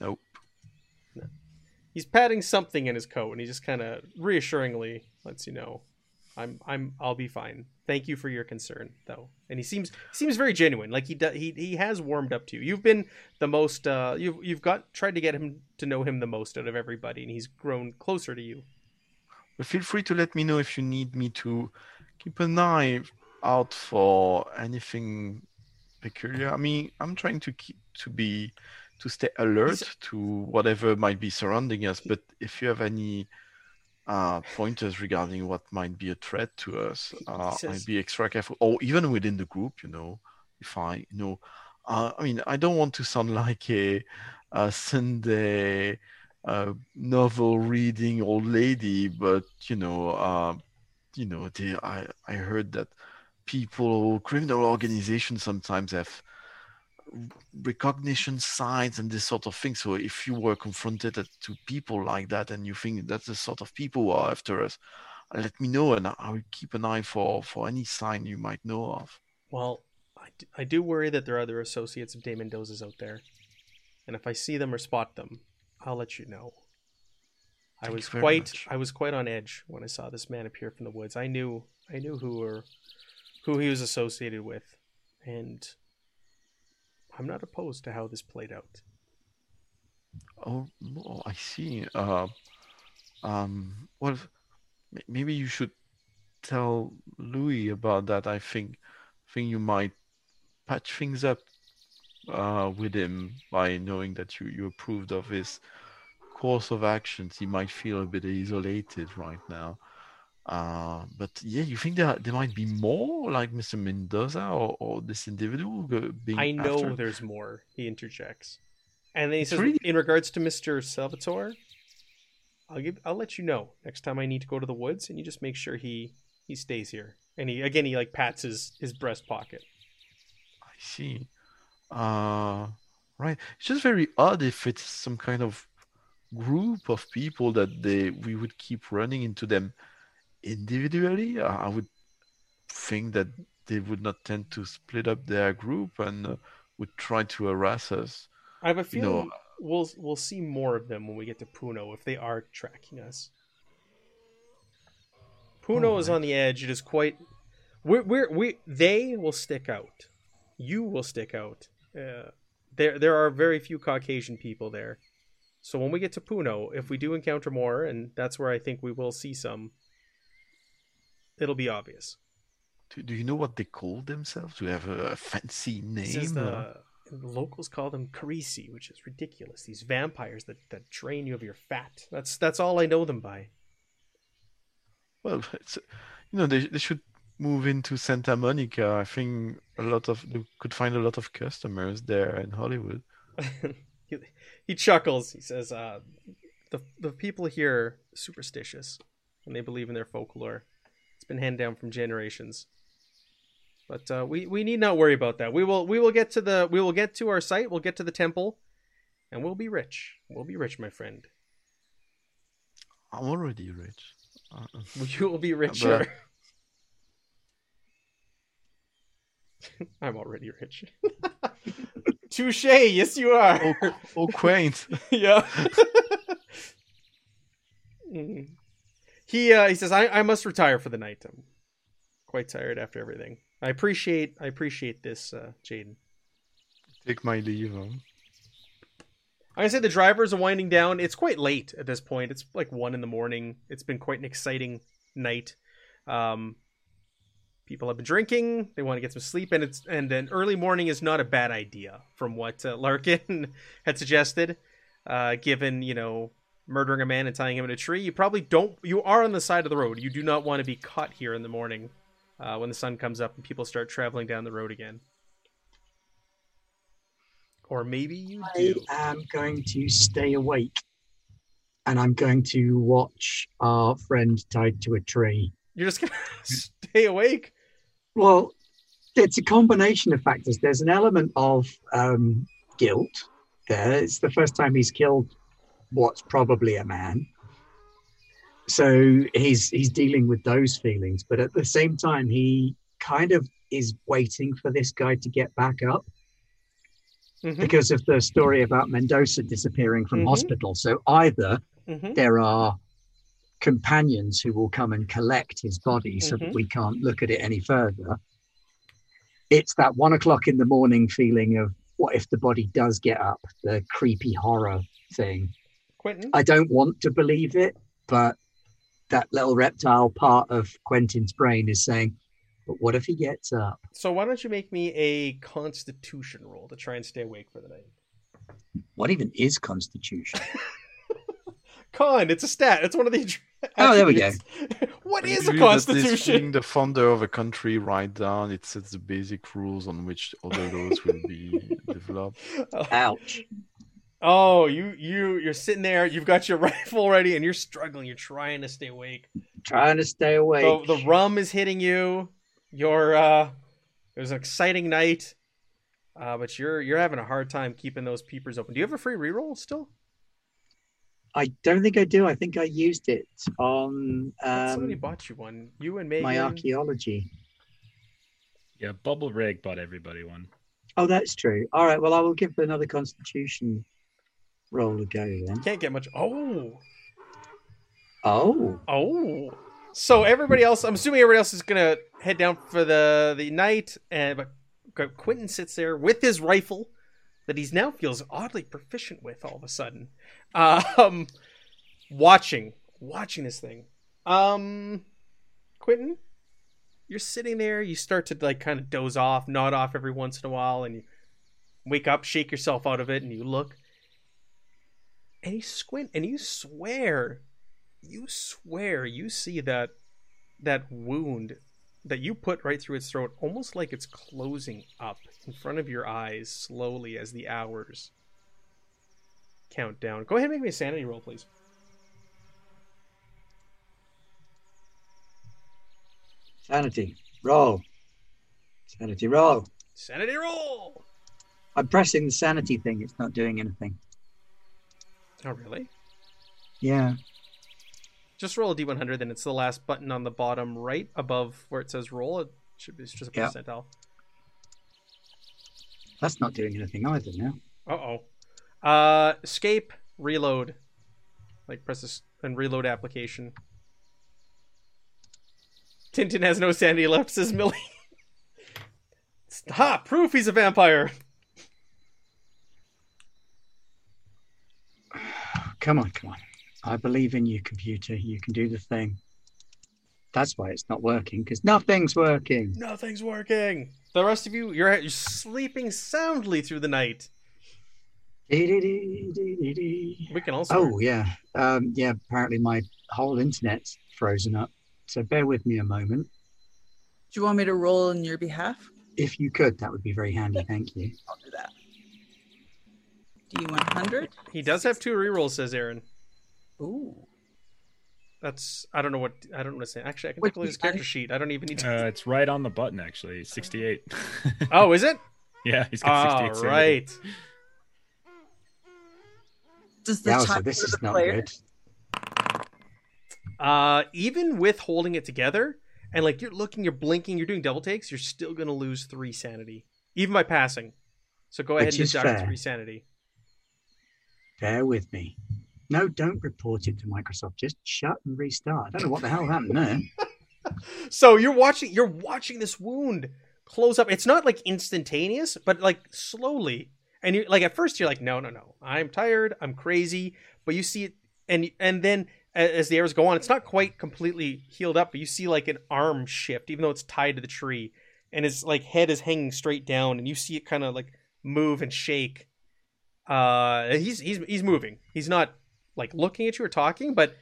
Nope. He's patting something in his coat, and he just kind of reassuringly lets you know, "I'm, I'm, I'll be fine. Thank you for your concern, though." And he seems seems very genuine. Like he do, he he has warmed up to you. You've been the most. Uh, you've you've got tried to get him to know him the most out of everybody, and he's grown closer to you. But feel free to let me know if you need me to keep an eye out for anything peculiar. I mean, I'm trying to keep to be to stay alert to whatever might be surrounding us. But if you have any uh, pointers regarding what might be a threat to us, uh, I'd be extra careful. Or even within the group, you know, if I you know, uh, I mean, I don't want to sound like a, a Sunday uh, novel reading old lady, but you know, uh, you know, they, I I heard that people, criminal organizations sometimes have recognition signs and this sort of thing. So if you were confronted to people like that and you think that's the sort of people who are after us, let me know and I will keep an eye for for any sign you might know of. Well, I do worry that there are other associates of Dave Mendoza's out there, and if I see them or spot them, I'll let you know. I Thank was quite much. I was quite on edge when I saw this man appear from the woods. I knew I knew who were who he was associated with, and I'm not opposed to how this played out. Oh, oh, I see. Uh, um, well, maybe you should tell Louis about that. I think, think you might patch things up uh, with him by knowing that you, you approved of his course of actions. He might feel a bit isolated right now. Uh, but yeah, you think there there might be more like Mr. Mendoza or, or this individual being I know after? there's more. He interjects, and then he says, really- in regards to Mister Salvatore, I'll give I'll let you know next time I need to go to the woods, and you just make sure he he stays here. And he again he like pats his his breast pocket. I see. Uh, right. It's just very odd if it's some kind of group of people that they we would keep running into them individually. I I would think that they would not tend to split up their group and uh, would try to harass us. I have a You feeling know- we'll we'll see more of them when we get to Puno if they are tracking us. Puno Oh, is on the edge. It is quite. We're, we're we they will stick out. You will stick out. Uh, there there are very few Caucasian people there. So when we get to Puno, if we do encounter more, and that's where I think we will see some, it'll be obvious. Do, do you know what they call themselves? Do have a, fancy name? the, the locals call them Carisi, which is ridiculous. These vampires that, that drain you of your fat. That's that's all I know them by. Well, it's, you know, they, they should move into Santa Monica, I think a lot of you could find a lot of customers there in Hollywood. he, he chuckles. He says, uh, "the the people here are superstitious, and they believe in their folklore. It's been handed down from generations. But uh, we we need not worry about that. We will we will get to the we will get to our site. We'll get to the temple, and we'll be rich. We'll be rich, my friend. I'm already rich. Uh, You will be richer. I'm already rich. Touche. Yes, you are. oh, oh, quaint. yeah. Mm. he uh, he says I, I must retire for the night. I'm quite tired after everything. I appreciate I appreciate this, uh, Jaden. Take my leave. Huh? Like I said, the drivers are winding down. It's quite late at this point. It's like one in the morning. It's been quite an exciting night. Um, people have been drinking. They want to get some sleep, and it's and an early morning is not a bad idea, from what uh, Larkin had suggested. Uh, given you know murdering a man and tying him in a tree, you probably don't. You are on the side of the road. You do not want to be caught here in the morning uh, when the sun comes up and people start traveling down the road again. Or maybe you Do. I am going to stay awake and I'm going to watch our friend tied to a tree. You're just gonna stay awake. Well, it's a combination of factors. There's an element of um, guilt there. It's the first time he's killed what's probably a man. So he's he's dealing with those feelings, but at the same time, he kind of is waiting for this guy to get back up Mhm, because of the story about Mendoza disappearing from Mhm. hospital. So either mhm. there are companions who will come and collect his body so that Mhm. we can't look at it any further. It's that one o'clock in the morning feeling of what if the body does get up, the creepy horror thing. Quentin. I don't want to believe it, but that little reptile part of Quentin's brain is saying, but what if he gets up? So why don't you make me a Constitution roll to try and stay awake for the night? What even is Constitution? Con, it's a stat. It's one of the. Oh, there we go. what is a Usually that is constitution? being the founder of a country write down. It sets the basic rules on which other laws will be developed. Ouch. Oh, you you you're sitting there. You've got your rifle ready, and you're struggling. You're trying to stay awake. Trying to stay awake. The, the rum is hitting you. You're uh, it was an exciting night, uh, but you're you're having a hard time keeping those peepers open. Do you have a free reroll still? I don't think I do. I think I used it on I thought somebody um, bought you one. You and Megan. my archaeology. Yeah, Bubble Rig bought everybody one. Oh, that's true. All right. Well, I will give another Constitution roll a go then. Can't get much. Oh, Oh, oh. So everybody else, I'm assuming everybody else is gonna head down for the the night, and but Qu- Quentin sits there with his rifle that he's now feels oddly proficient with all of a sudden, um, watching watching this thing. Um, Quentin, you're sitting there. You start to like kind of doze off, nod off every once in a while, and you wake up, shake yourself out of it, and you look, and you squint, and you swear you swear you see that that wound that you put right through its throat almost like it's closing up in front of your eyes slowly as the hours count down go ahead and make me a sanity roll please sanity roll. Sanity roll. sanity roll I'm pressing the sanity thing. It's not doing anything. oh really Yeah. just roll a d100 then it's the last button on the bottom right above where it says roll it should be it's just a percentile That's not doing anything either now. uh-oh uh escape reload like press this and reload application tintin has no sanity left says millie ha proof he's a vampire Come on, come on. I believe in you, computer. You can do the thing. That's why it's not working because nothing's working. nothing's working the rest of you you're, you're sleeping soundly through the night. We can also Oh yeah, um, yeah. Apparently my whole internet's frozen up. So bear with me a moment. Do you want me to roll on your behalf? If you could, that would be very handy. Thank you. I'll do that. D100. He does have two rerolls, says Aaron. Ooh. That's I don't know what I don't want to say. Actually, I can What's take a look at his character un- sheet. I don't even need to. Uh, it's right on the button actually. 68. oh, is it? yeah, he's got All 68. sanity. right. Does the Yeah, so this is the not player? good. Uh, even with holding it together and like you're looking, you're blinking, you're doing double takes, you're still gonna lose three sanity, even by passing. So go ahead Which and is deduct fair. three sanity. Bear with me. No, don't report it to Microsoft. Just shut and restart. I don't know what the hell happened there. So you're watching, you're watching this wound close up. It's not like instantaneous, but like slowly. And you like at first you're like, no, no, no, I'm tired, I'm crazy. But you see it, and and then as the hours go on, it's not quite completely healed up, but you see like an arm shift, even though it's tied to the tree, and his like head is hanging straight down, and you see it kind of like move and shake. Uh, he's he's he's moving. He's not like looking at you or talking, but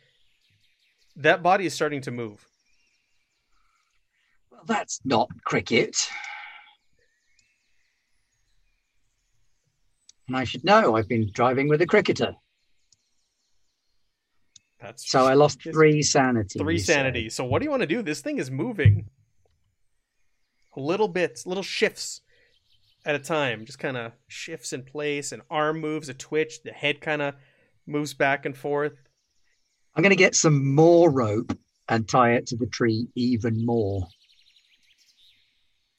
that body is starting to move. Well, that's not cricket. And I should know. I've been driving with a cricketer. That's So I lost three sanity. three sanity. So what do you want to do? This thing is moving. Little bits, little shifts at a time. Just kind of shifts in place. An arm moves, a twitch. The head kind of moves back and forth. I'm going to get some more rope and tie it to the tree even more.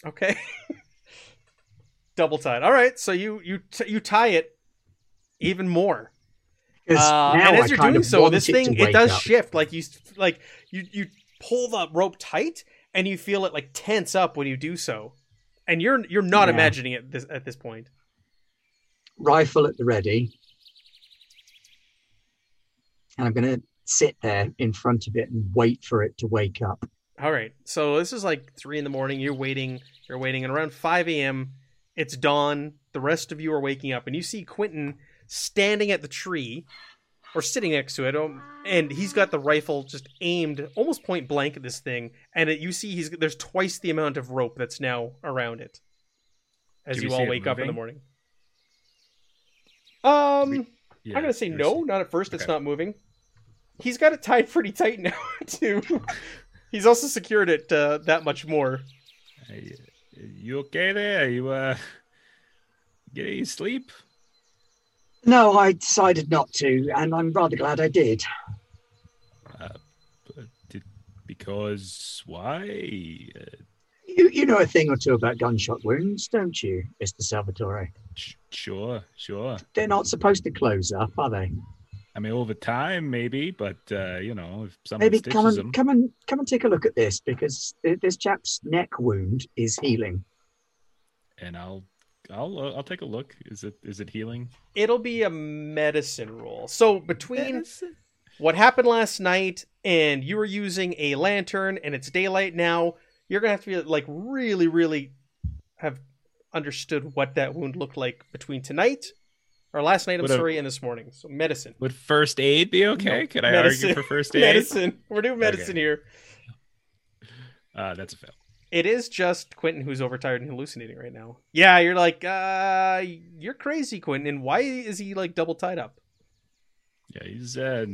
Okay. Double tied. All right. So you you t- you tie it even more. Uh, and I as you're doing so, this thing it does up. shift. Like you like you you pull the rope tight, and you feel it like tense up when you do so. And you're you're not Yeah. imagining it this, at this point. Rifle at the ready. And I'm going to sit there in front of it and wait for it to wake up. All right. So this is like three in the morning. You're waiting. You're waiting, and around five a.m. It's dawn. The rest of you are waking up, and you see Quentin standing at the tree, or sitting next to it, um, and he's got the rifle just aimed almost point blank at this thing. And it, you see, he's there's twice the amount of rope that's now around it. As Do you all wake up in the morning. Um, We- Yeah, I'm gonna say no. is- Not at first. It's not moving. He's got it tied pretty tight now too. He's also secured it uh, that much more. Hey, you okay there? You uh, get any sleep? No, I decided not to, and I'm rather glad I did. Uh, did, because why? Uh, You, you know a thing or two about gunshot wounds, don't you, Mr. Salvatore? sh- sure, sure. They're not supposed to close up, are they? I mean, over time, maybe, but uh, you know, if someone Maybe come and them, come and come and take a look at this because this chap's neck wound is healing. and I'll, I'll, uh, I'll take a look. Is it, is it healing? It'll be a medicine roll. So between what happened last night and you were using a lantern and it's daylight now, you're gonna have to be like really, really have understood what that wound looked like between tonight or last night. I'm Would a- sorry, and this morning. So medicine, Would first aid be okay? No, Could I medicine. argue for first aid? medicine. We're doing medicine Okay. here. Uh, that's a fail. It is just Quentin who's overtired and hallucinating right now. Yeah, you're like, uh, you're crazy, Quentin. And why is he like double tied up? Yeah, he's uh,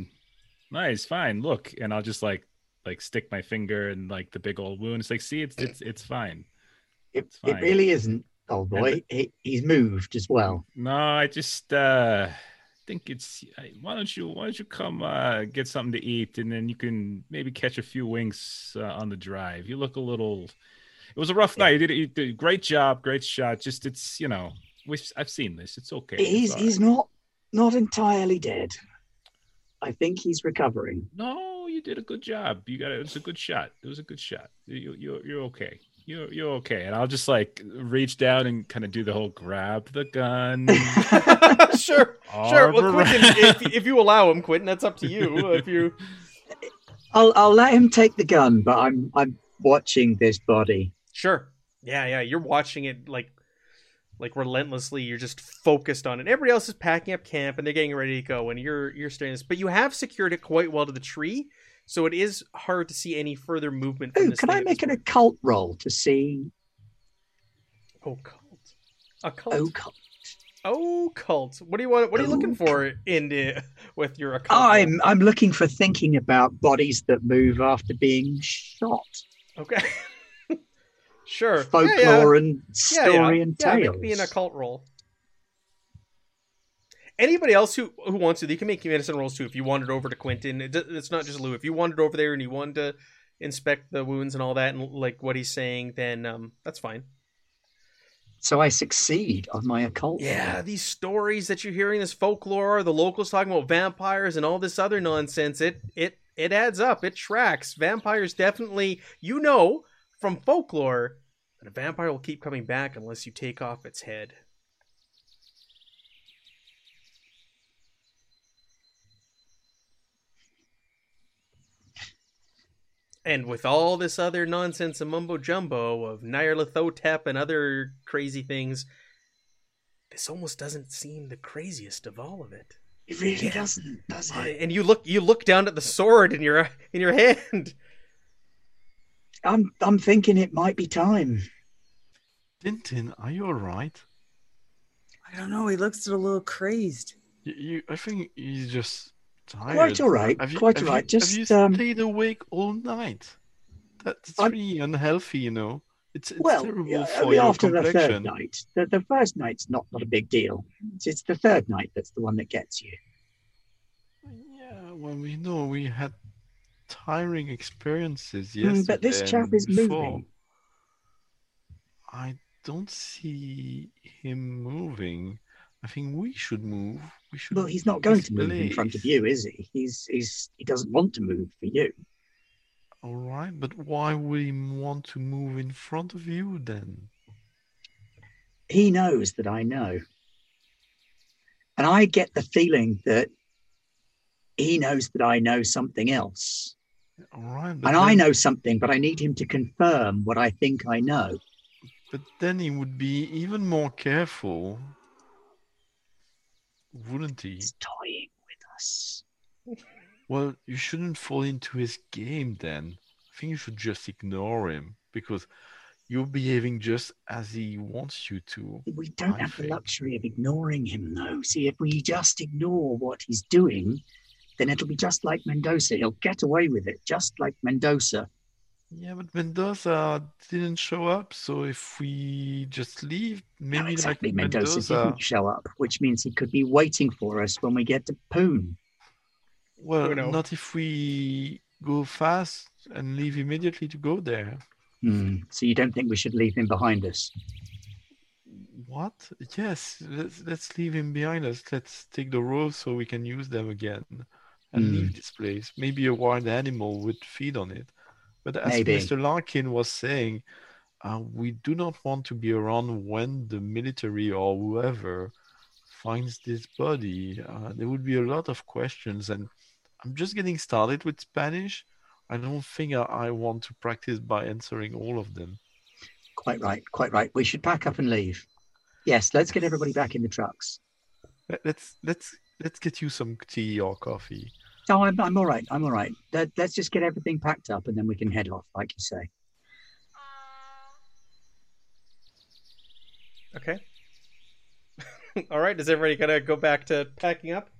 nice, fine. Look, and I'll just like, like stick my finger in like the big old wound. It's like, see, it's, it's, it's fine. It, It's it really isn't, old boy. He, he's moved as well. No, I just uh think it's why don't you why don't you come uh get something to eat and then you can maybe catch a few winks uh, on the drive. You look a little It was a rough night. You did, you did a great job, great shot. Just it's, you know, we've I've seen this. It's okay. He's he's right. not not entirely dead. I think he's recovering. No, you did a good job. You got it. It was a good shot. It was a good shot. You you you're okay. You're you're okay. And I'll just like reach down and kind of do the whole grab the gun. sure, sure. arm Well, Quentin, if, if you allow him, Quentin, that's up to you. If you, I'll I'll let him take the gun, but I'm I'm watching this body. sure, yeah, yeah. You're watching it like, like relentlessly. You're just focused on it. Everybody else is packing up camp and they're getting ready to go, and you're you're staring this. But you have secured it quite well to the tree, So it is hard to see any further movement. From Ooh, this can I make an occult roll to see occult? Occult. occult? Occult. What do you want? What are you looking for in the, with your occult? I'm I'm looking for thinking about bodies that move after being shot. okay. sure. Folklore and Yeah, yeah. story yeah. and yeah, tales. make me an occult roll. Anybody else who who wants to, they can make medicine rolls too. If you wandered over to Quentin, it, it's not just Lou. If you wandered over there and you wanted to inspect the wounds and all that, and like what he's saying, then um, that's fine. So I succeed on my occult. Yeah, these stories that you're hearing, this folklore, the locals talking about vampires and all this other nonsense, it it it adds up. It tracks. Vampires definitely, you know, from folklore that a vampire will keep coming back unless you take off its head. And with all this other nonsense and mumbo jumbo of Nyarlathotep and other crazy things, this almost doesn't seem the craziest of all of it. It really Yeah. doesn't, does it? And you look you look down at the sword in your in your hand. I'm I'm thinking it might be time. Tintin, are you alright? I don't know. He looks a little crazed. You, you, I think he's just tired. Quite all right. Have you, Quite all right. You, Just have you um, stayed awake all night? That's I'm- really unhealthy, you know. It's, it's well, terrible yeah, for I your after the third night, the, the first night's not not a big deal. It's, it's the third night that's the one that gets you. Yeah, well, we know we had tiring experiences Mm, yesterday. but this chap and is before. moving. I don't see him moving. I think we should move. We should. Well, he's not going to move in front of you, is he? He's he's he doesn't want to move for you. All right, but why would he want to move in front of you then? He knows that I know, and I get the feeling that he knows that I know something else, All right, and I know something, but I need him to confirm what I think I know. But then he would be even more careful, wouldn't he? He's toying with us. Well, you shouldn't fall into his game then. I think you should just ignore him because you're behaving just as he wants you to. We don't I have the luxury of ignoring him, though. See, if we just ignore what he's doing, then it'll be just like Mendoza. He'll get away with it, just like Mendoza. Yeah, but Mendoza didn't show up, so if we just leave, maybe no, exactly. like Mendoza, Mendoza. didn't show up, which means he could be waiting for us when we get to Poon. Well, not if we go fast and leave immediately to go there. Hmm. So you don't think we should leave him behind us? What? Yes, let's let's leave him behind us. Let's take the road so we can use them again and Hmm. leave this place. Maybe a wild animal would feed on it. But as Maybe. Mr. Larkin was saying, uh, we do not want to be around when the military or whoever finds this body. Uh, there would be a lot of questions, and I'm just getting started with Spanish. I don't think I, I want to practice by answering all of them. Quite right. Quite right. We should pack up and leave. Yes, let's get everybody back in the trucks. Let- Let's let's let's get you some tea or coffee. No, I'm, I'm all right. I'm all right. Let, let's just get everything packed up and then we can head off, like you say. Okay. All right. Does everybody gotta go back to packing up?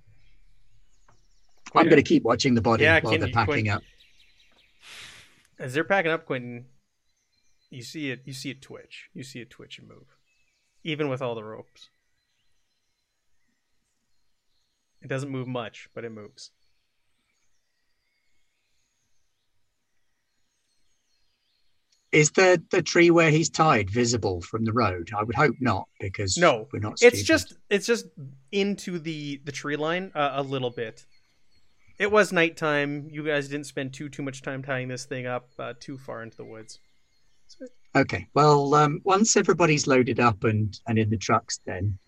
I'm going to keep watching the body Yeah, while can they're packing Quinn- up. As they're packing up, Quentin, you see it. You see it twitch. You see it twitch and move, even with all the ropes. It doesn't move much, but it moves. Is the, the tree where he's tied visible from the road? I would hope not, because No, we're not. It's just it's just into the the tree line uh, a little bit. It was nighttime. You guys didn't spend too too much time tying this thing up uh, too far into the woods. So- okay. Well, um, once everybody's loaded up and and in the trucks, then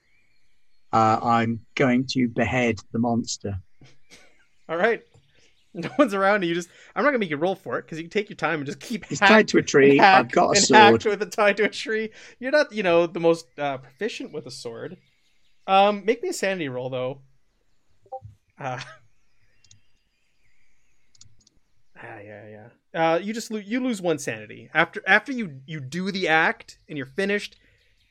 uh, I'm going to behead the monster. all right. No one's around, and you just. I'm not gonna make you roll for it because you can take your time and just keep. He's tied to a tree. I've got a sword. with a tie to a tree. You're not, you know, the most uh, proficient with a sword. Um, make me a sanity roll though. Uh, Ah, yeah, yeah. Uh, you just lo- you lose one sanity after after you you do the act and you're finished,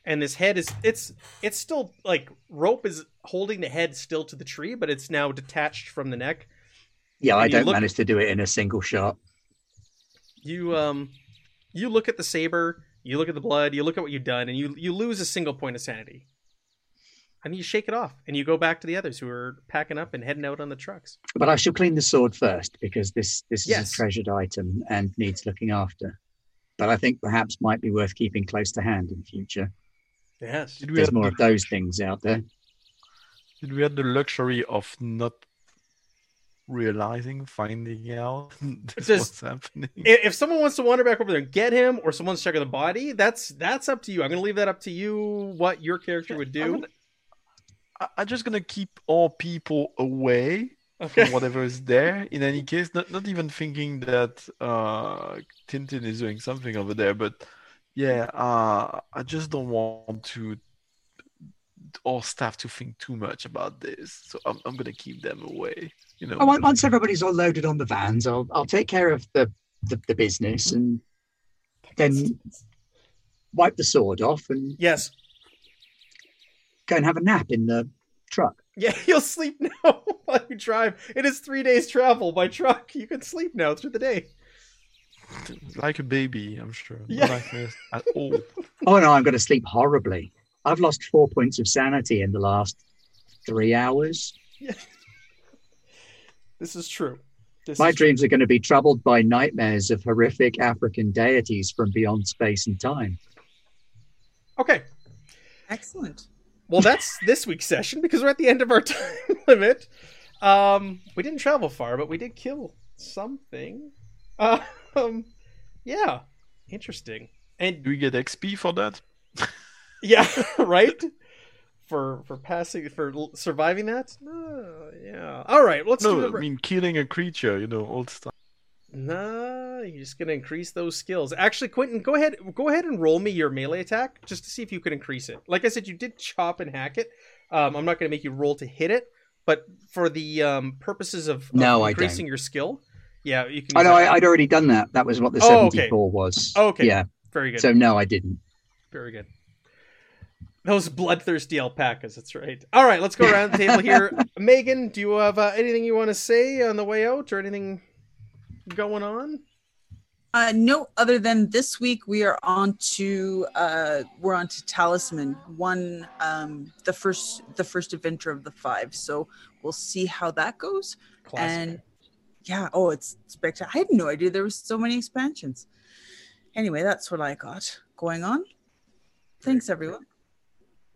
and this head is it's it's still like rope is holding the head still to the tree, but it's now detached from the neck. Yeah, I And you don't look- manage to do it in a single shot. You um you look at the saber, you look at the blood, you look at what you've done, and you you lose a single point of sanity. And you shake it off, and you go back to the others who are packing up and heading out on the trucks. But I shall clean the sword first because this this is Yes. a treasured item and needs looking after. But I think perhaps might be worth keeping close to hand in future. Yes. Did we, There's more the, of those things out there. did we have the luxury of not realizing, finding out this Just- was happening? if someone wants to wander back over there and get him, or someone's checking the body, that's that's up to you. I'm gonna leave that up to you. What your character would I'm do. gonna- I'm just gonna keep all people away Okay. from whatever is there. In any case, not not even thinking that uh, Tintin is doing something over there, but yeah, uh, I just don't want to all staff to think too much about this. So I'm I'm gonna keep them away. You know. Oh, once everybody's all loaded on the vans, I'll I'll take care of the the, the business and then wipe the sword off and Yes. go and have a nap in the truck. Yeah, you'll sleep now while you drive. It is three days travel by truck. You can sleep now through the day. like a baby, I'm sure. No Yeah. nightmares at all. Oh no, I'm going to sleep horribly. I've lost four points of sanity in the last three hours. This is true. This My is true. dreams are going to be troubled by nightmares of horrific African deities from beyond space and time. Okay. Excellent. Well, that's this week's session because we're at the end of our time limit. Um, we didn't travel far, but we did kill something. Um, yeah, interesting. And Do we get XP for that? Yeah, right. For for passing for surviving that. Uh, yeah. All right. Let's do No, the. I mean killing a creature, you know, old stuff. Nah, you're just gonna increase those skills. Actually, Quentin, go ahead, go ahead and roll me your melee attack just to see if you can increase it. Like I said, you did chop and hack it. Um, I'm not gonna make you roll to hit it, but for the um, purposes of, of No, I increasing your skill, yeah, you can. I know. I, I'd already done that. That was what the Oh, okay. 74 was. Okay. Yeah. Very good. So no, I didn't. Very good. Those bloodthirsty alpacas. That's right. All right, let's go around the table here. Megan, do you have uh, anything you want to say on the way out, or anything going on? Uh, no, other than this week we are on to uh, we're on to Talisman, one um, the first the first adventure of the five. So we'll see how that goes. Classic. And yeah, oh, it's spectacular. I had no idea there was so many expansions. Anyway, that's what I got going on. Thanks, everyone.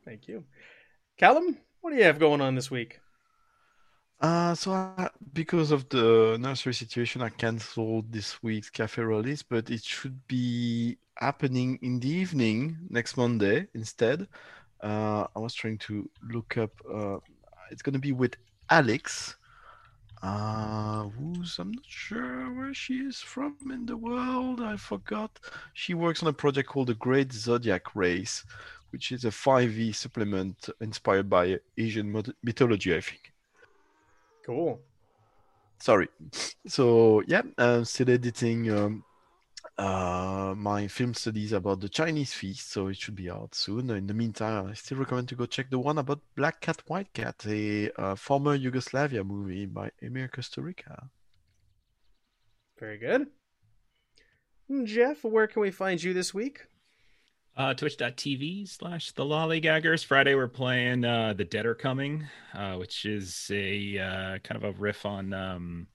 Thank you, Callum. What do you have going on this week? Uh, so I, because of the nursery situation, I canceled this week's cafe release, but it should be happening in the evening next Monday instead. Uh, I was trying to look up. Uh, it's gonna be with Alex, uh, who's I'm not sure where she is from in the world. I forgot. She works on a project called the Great Zodiac Race, which is a 5e supplement inspired by Asian mythology, I think. Cool. Sorry. So yeah, I'm still editing um, uh, my film studies about the Chinese feast, so it should be out soon. In the meantime, I still recommend to go check the one about Black Cat, White Cat, a uh, former Yugoslavia movie by Emir Kusturica. Very good. Hmm, Jeff, where can we find you this week? Uh, Twitch.tv slash the Lollygaggers. Friday we're playing uh, The Dead Are Coming, uh, which is a uh, kind of a riff on um,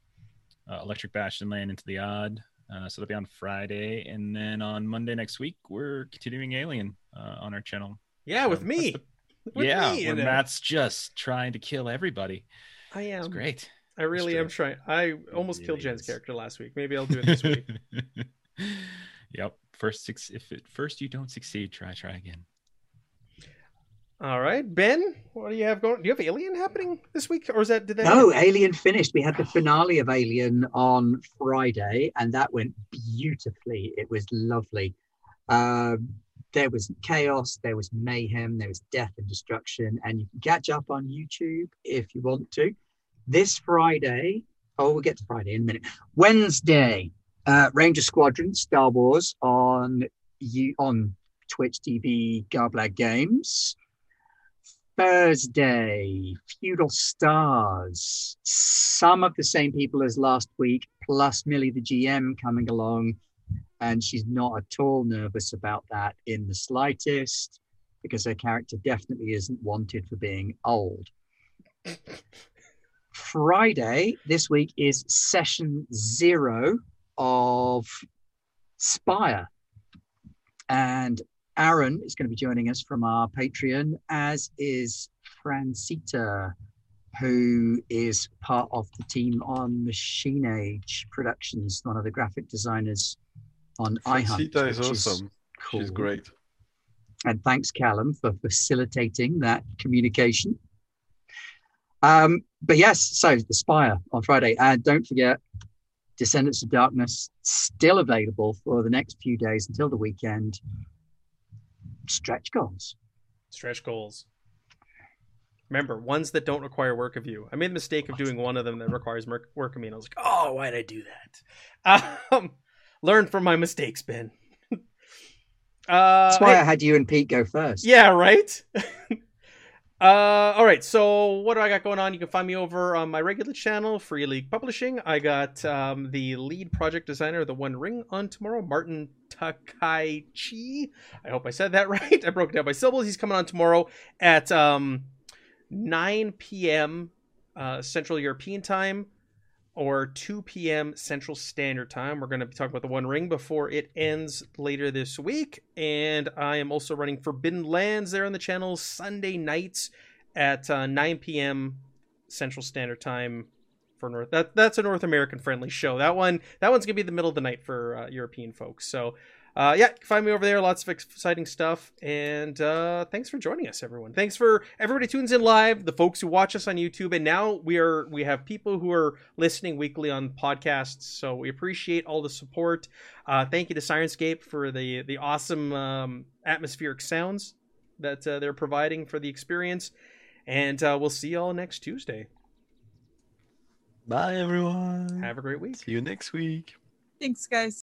uh, Electric Bastionland into the Odd. Uh, so that'll be on Friday. And then on Monday next week, we're continuing Alien uh, on our channel. Yeah, with me. the- With yeah, me where. Matt's just trying to kill everybody. I am. It's great. I really am trying. I almost killed really Jen's character last week. Maybe I'll do it this week. yep. First six. If at first you don't succeed, try try again. All right, Ben, what do you have going? Do you have Alien happening this week, or is that did that? No, Alien finished. We had the finale of Alien on Friday, and that went beautifully. It was lovely. Um, there was chaos, there was mayhem, there was death and destruction, and you can catch up on YouTube if you want to. This Friday, Oh, we'll get to Friday in a minute. Wednesday, uh, Ranger Squadron Star Wars on you on Twitch TV Garblag Games. Thursday, Feudal Stars. Some of the same people as last week, plus Millie the GM coming along. And she's not at all nervous about that in the slightest, because her character definitely isn't wanted for being old. Friday this week is session zero of Spire. And Aaron is going to be joining us from our Patreon, as is Francita, who is part of the team on Machine Age Productions, one of the graphic designers on iHunt. Sita is awesome. She's cool. great. And thanks, Callum, for facilitating that communication. Um, but yes, so the Spire on Friday. And don't forget, Descendants of Darkness still available for the next few days until the weekend. Stretch goals. Stretch goals. Remember, ones that don't require work of you. I made the mistake of doing one of them that requires work of me, and I was like, "Oh, why did I do that?" Um, learn from my mistakes, Ben. uh, That's why hey- I had you and Pete go first. Yeah, right. uh, all right. So what do I got going on? You can find me over on my regular channel, Free League Publishing. I got um, the lead project designer the One Ring on tomorrow, Martin Takaichi. I hope I said that right. I broke it down by syllables. He's coming on tomorrow at um, 9 p.m. Uh, Central European time or 2 p.m. Central Standard Time. We're going to be talking about the One Ring before it ends later this week. And I am also running Forbidden Lands there on the channel Sunday nights at uh, 9 p.m. Central Standard Time for North. That that's a North American friendly show. That one that one's gonna be the middle of the night for uh, European folks. So. Uh, yeah, find me over there. Lots of exciting stuff. And uh, thanks for joining us, everyone. Thanks for everybody who tunes in live, the folks who watch us on YouTube, and now we are we have people who are listening weekly on podcasts. So we appreciate all the support. Uh, thank you to Syrinscape for the the awesome um, atmospheric sounds that uh, they're providing for the experience. And uh, we'll see you all next Tuesday. Bye, everyone. Have a great week. See you next week. Thanks, guys.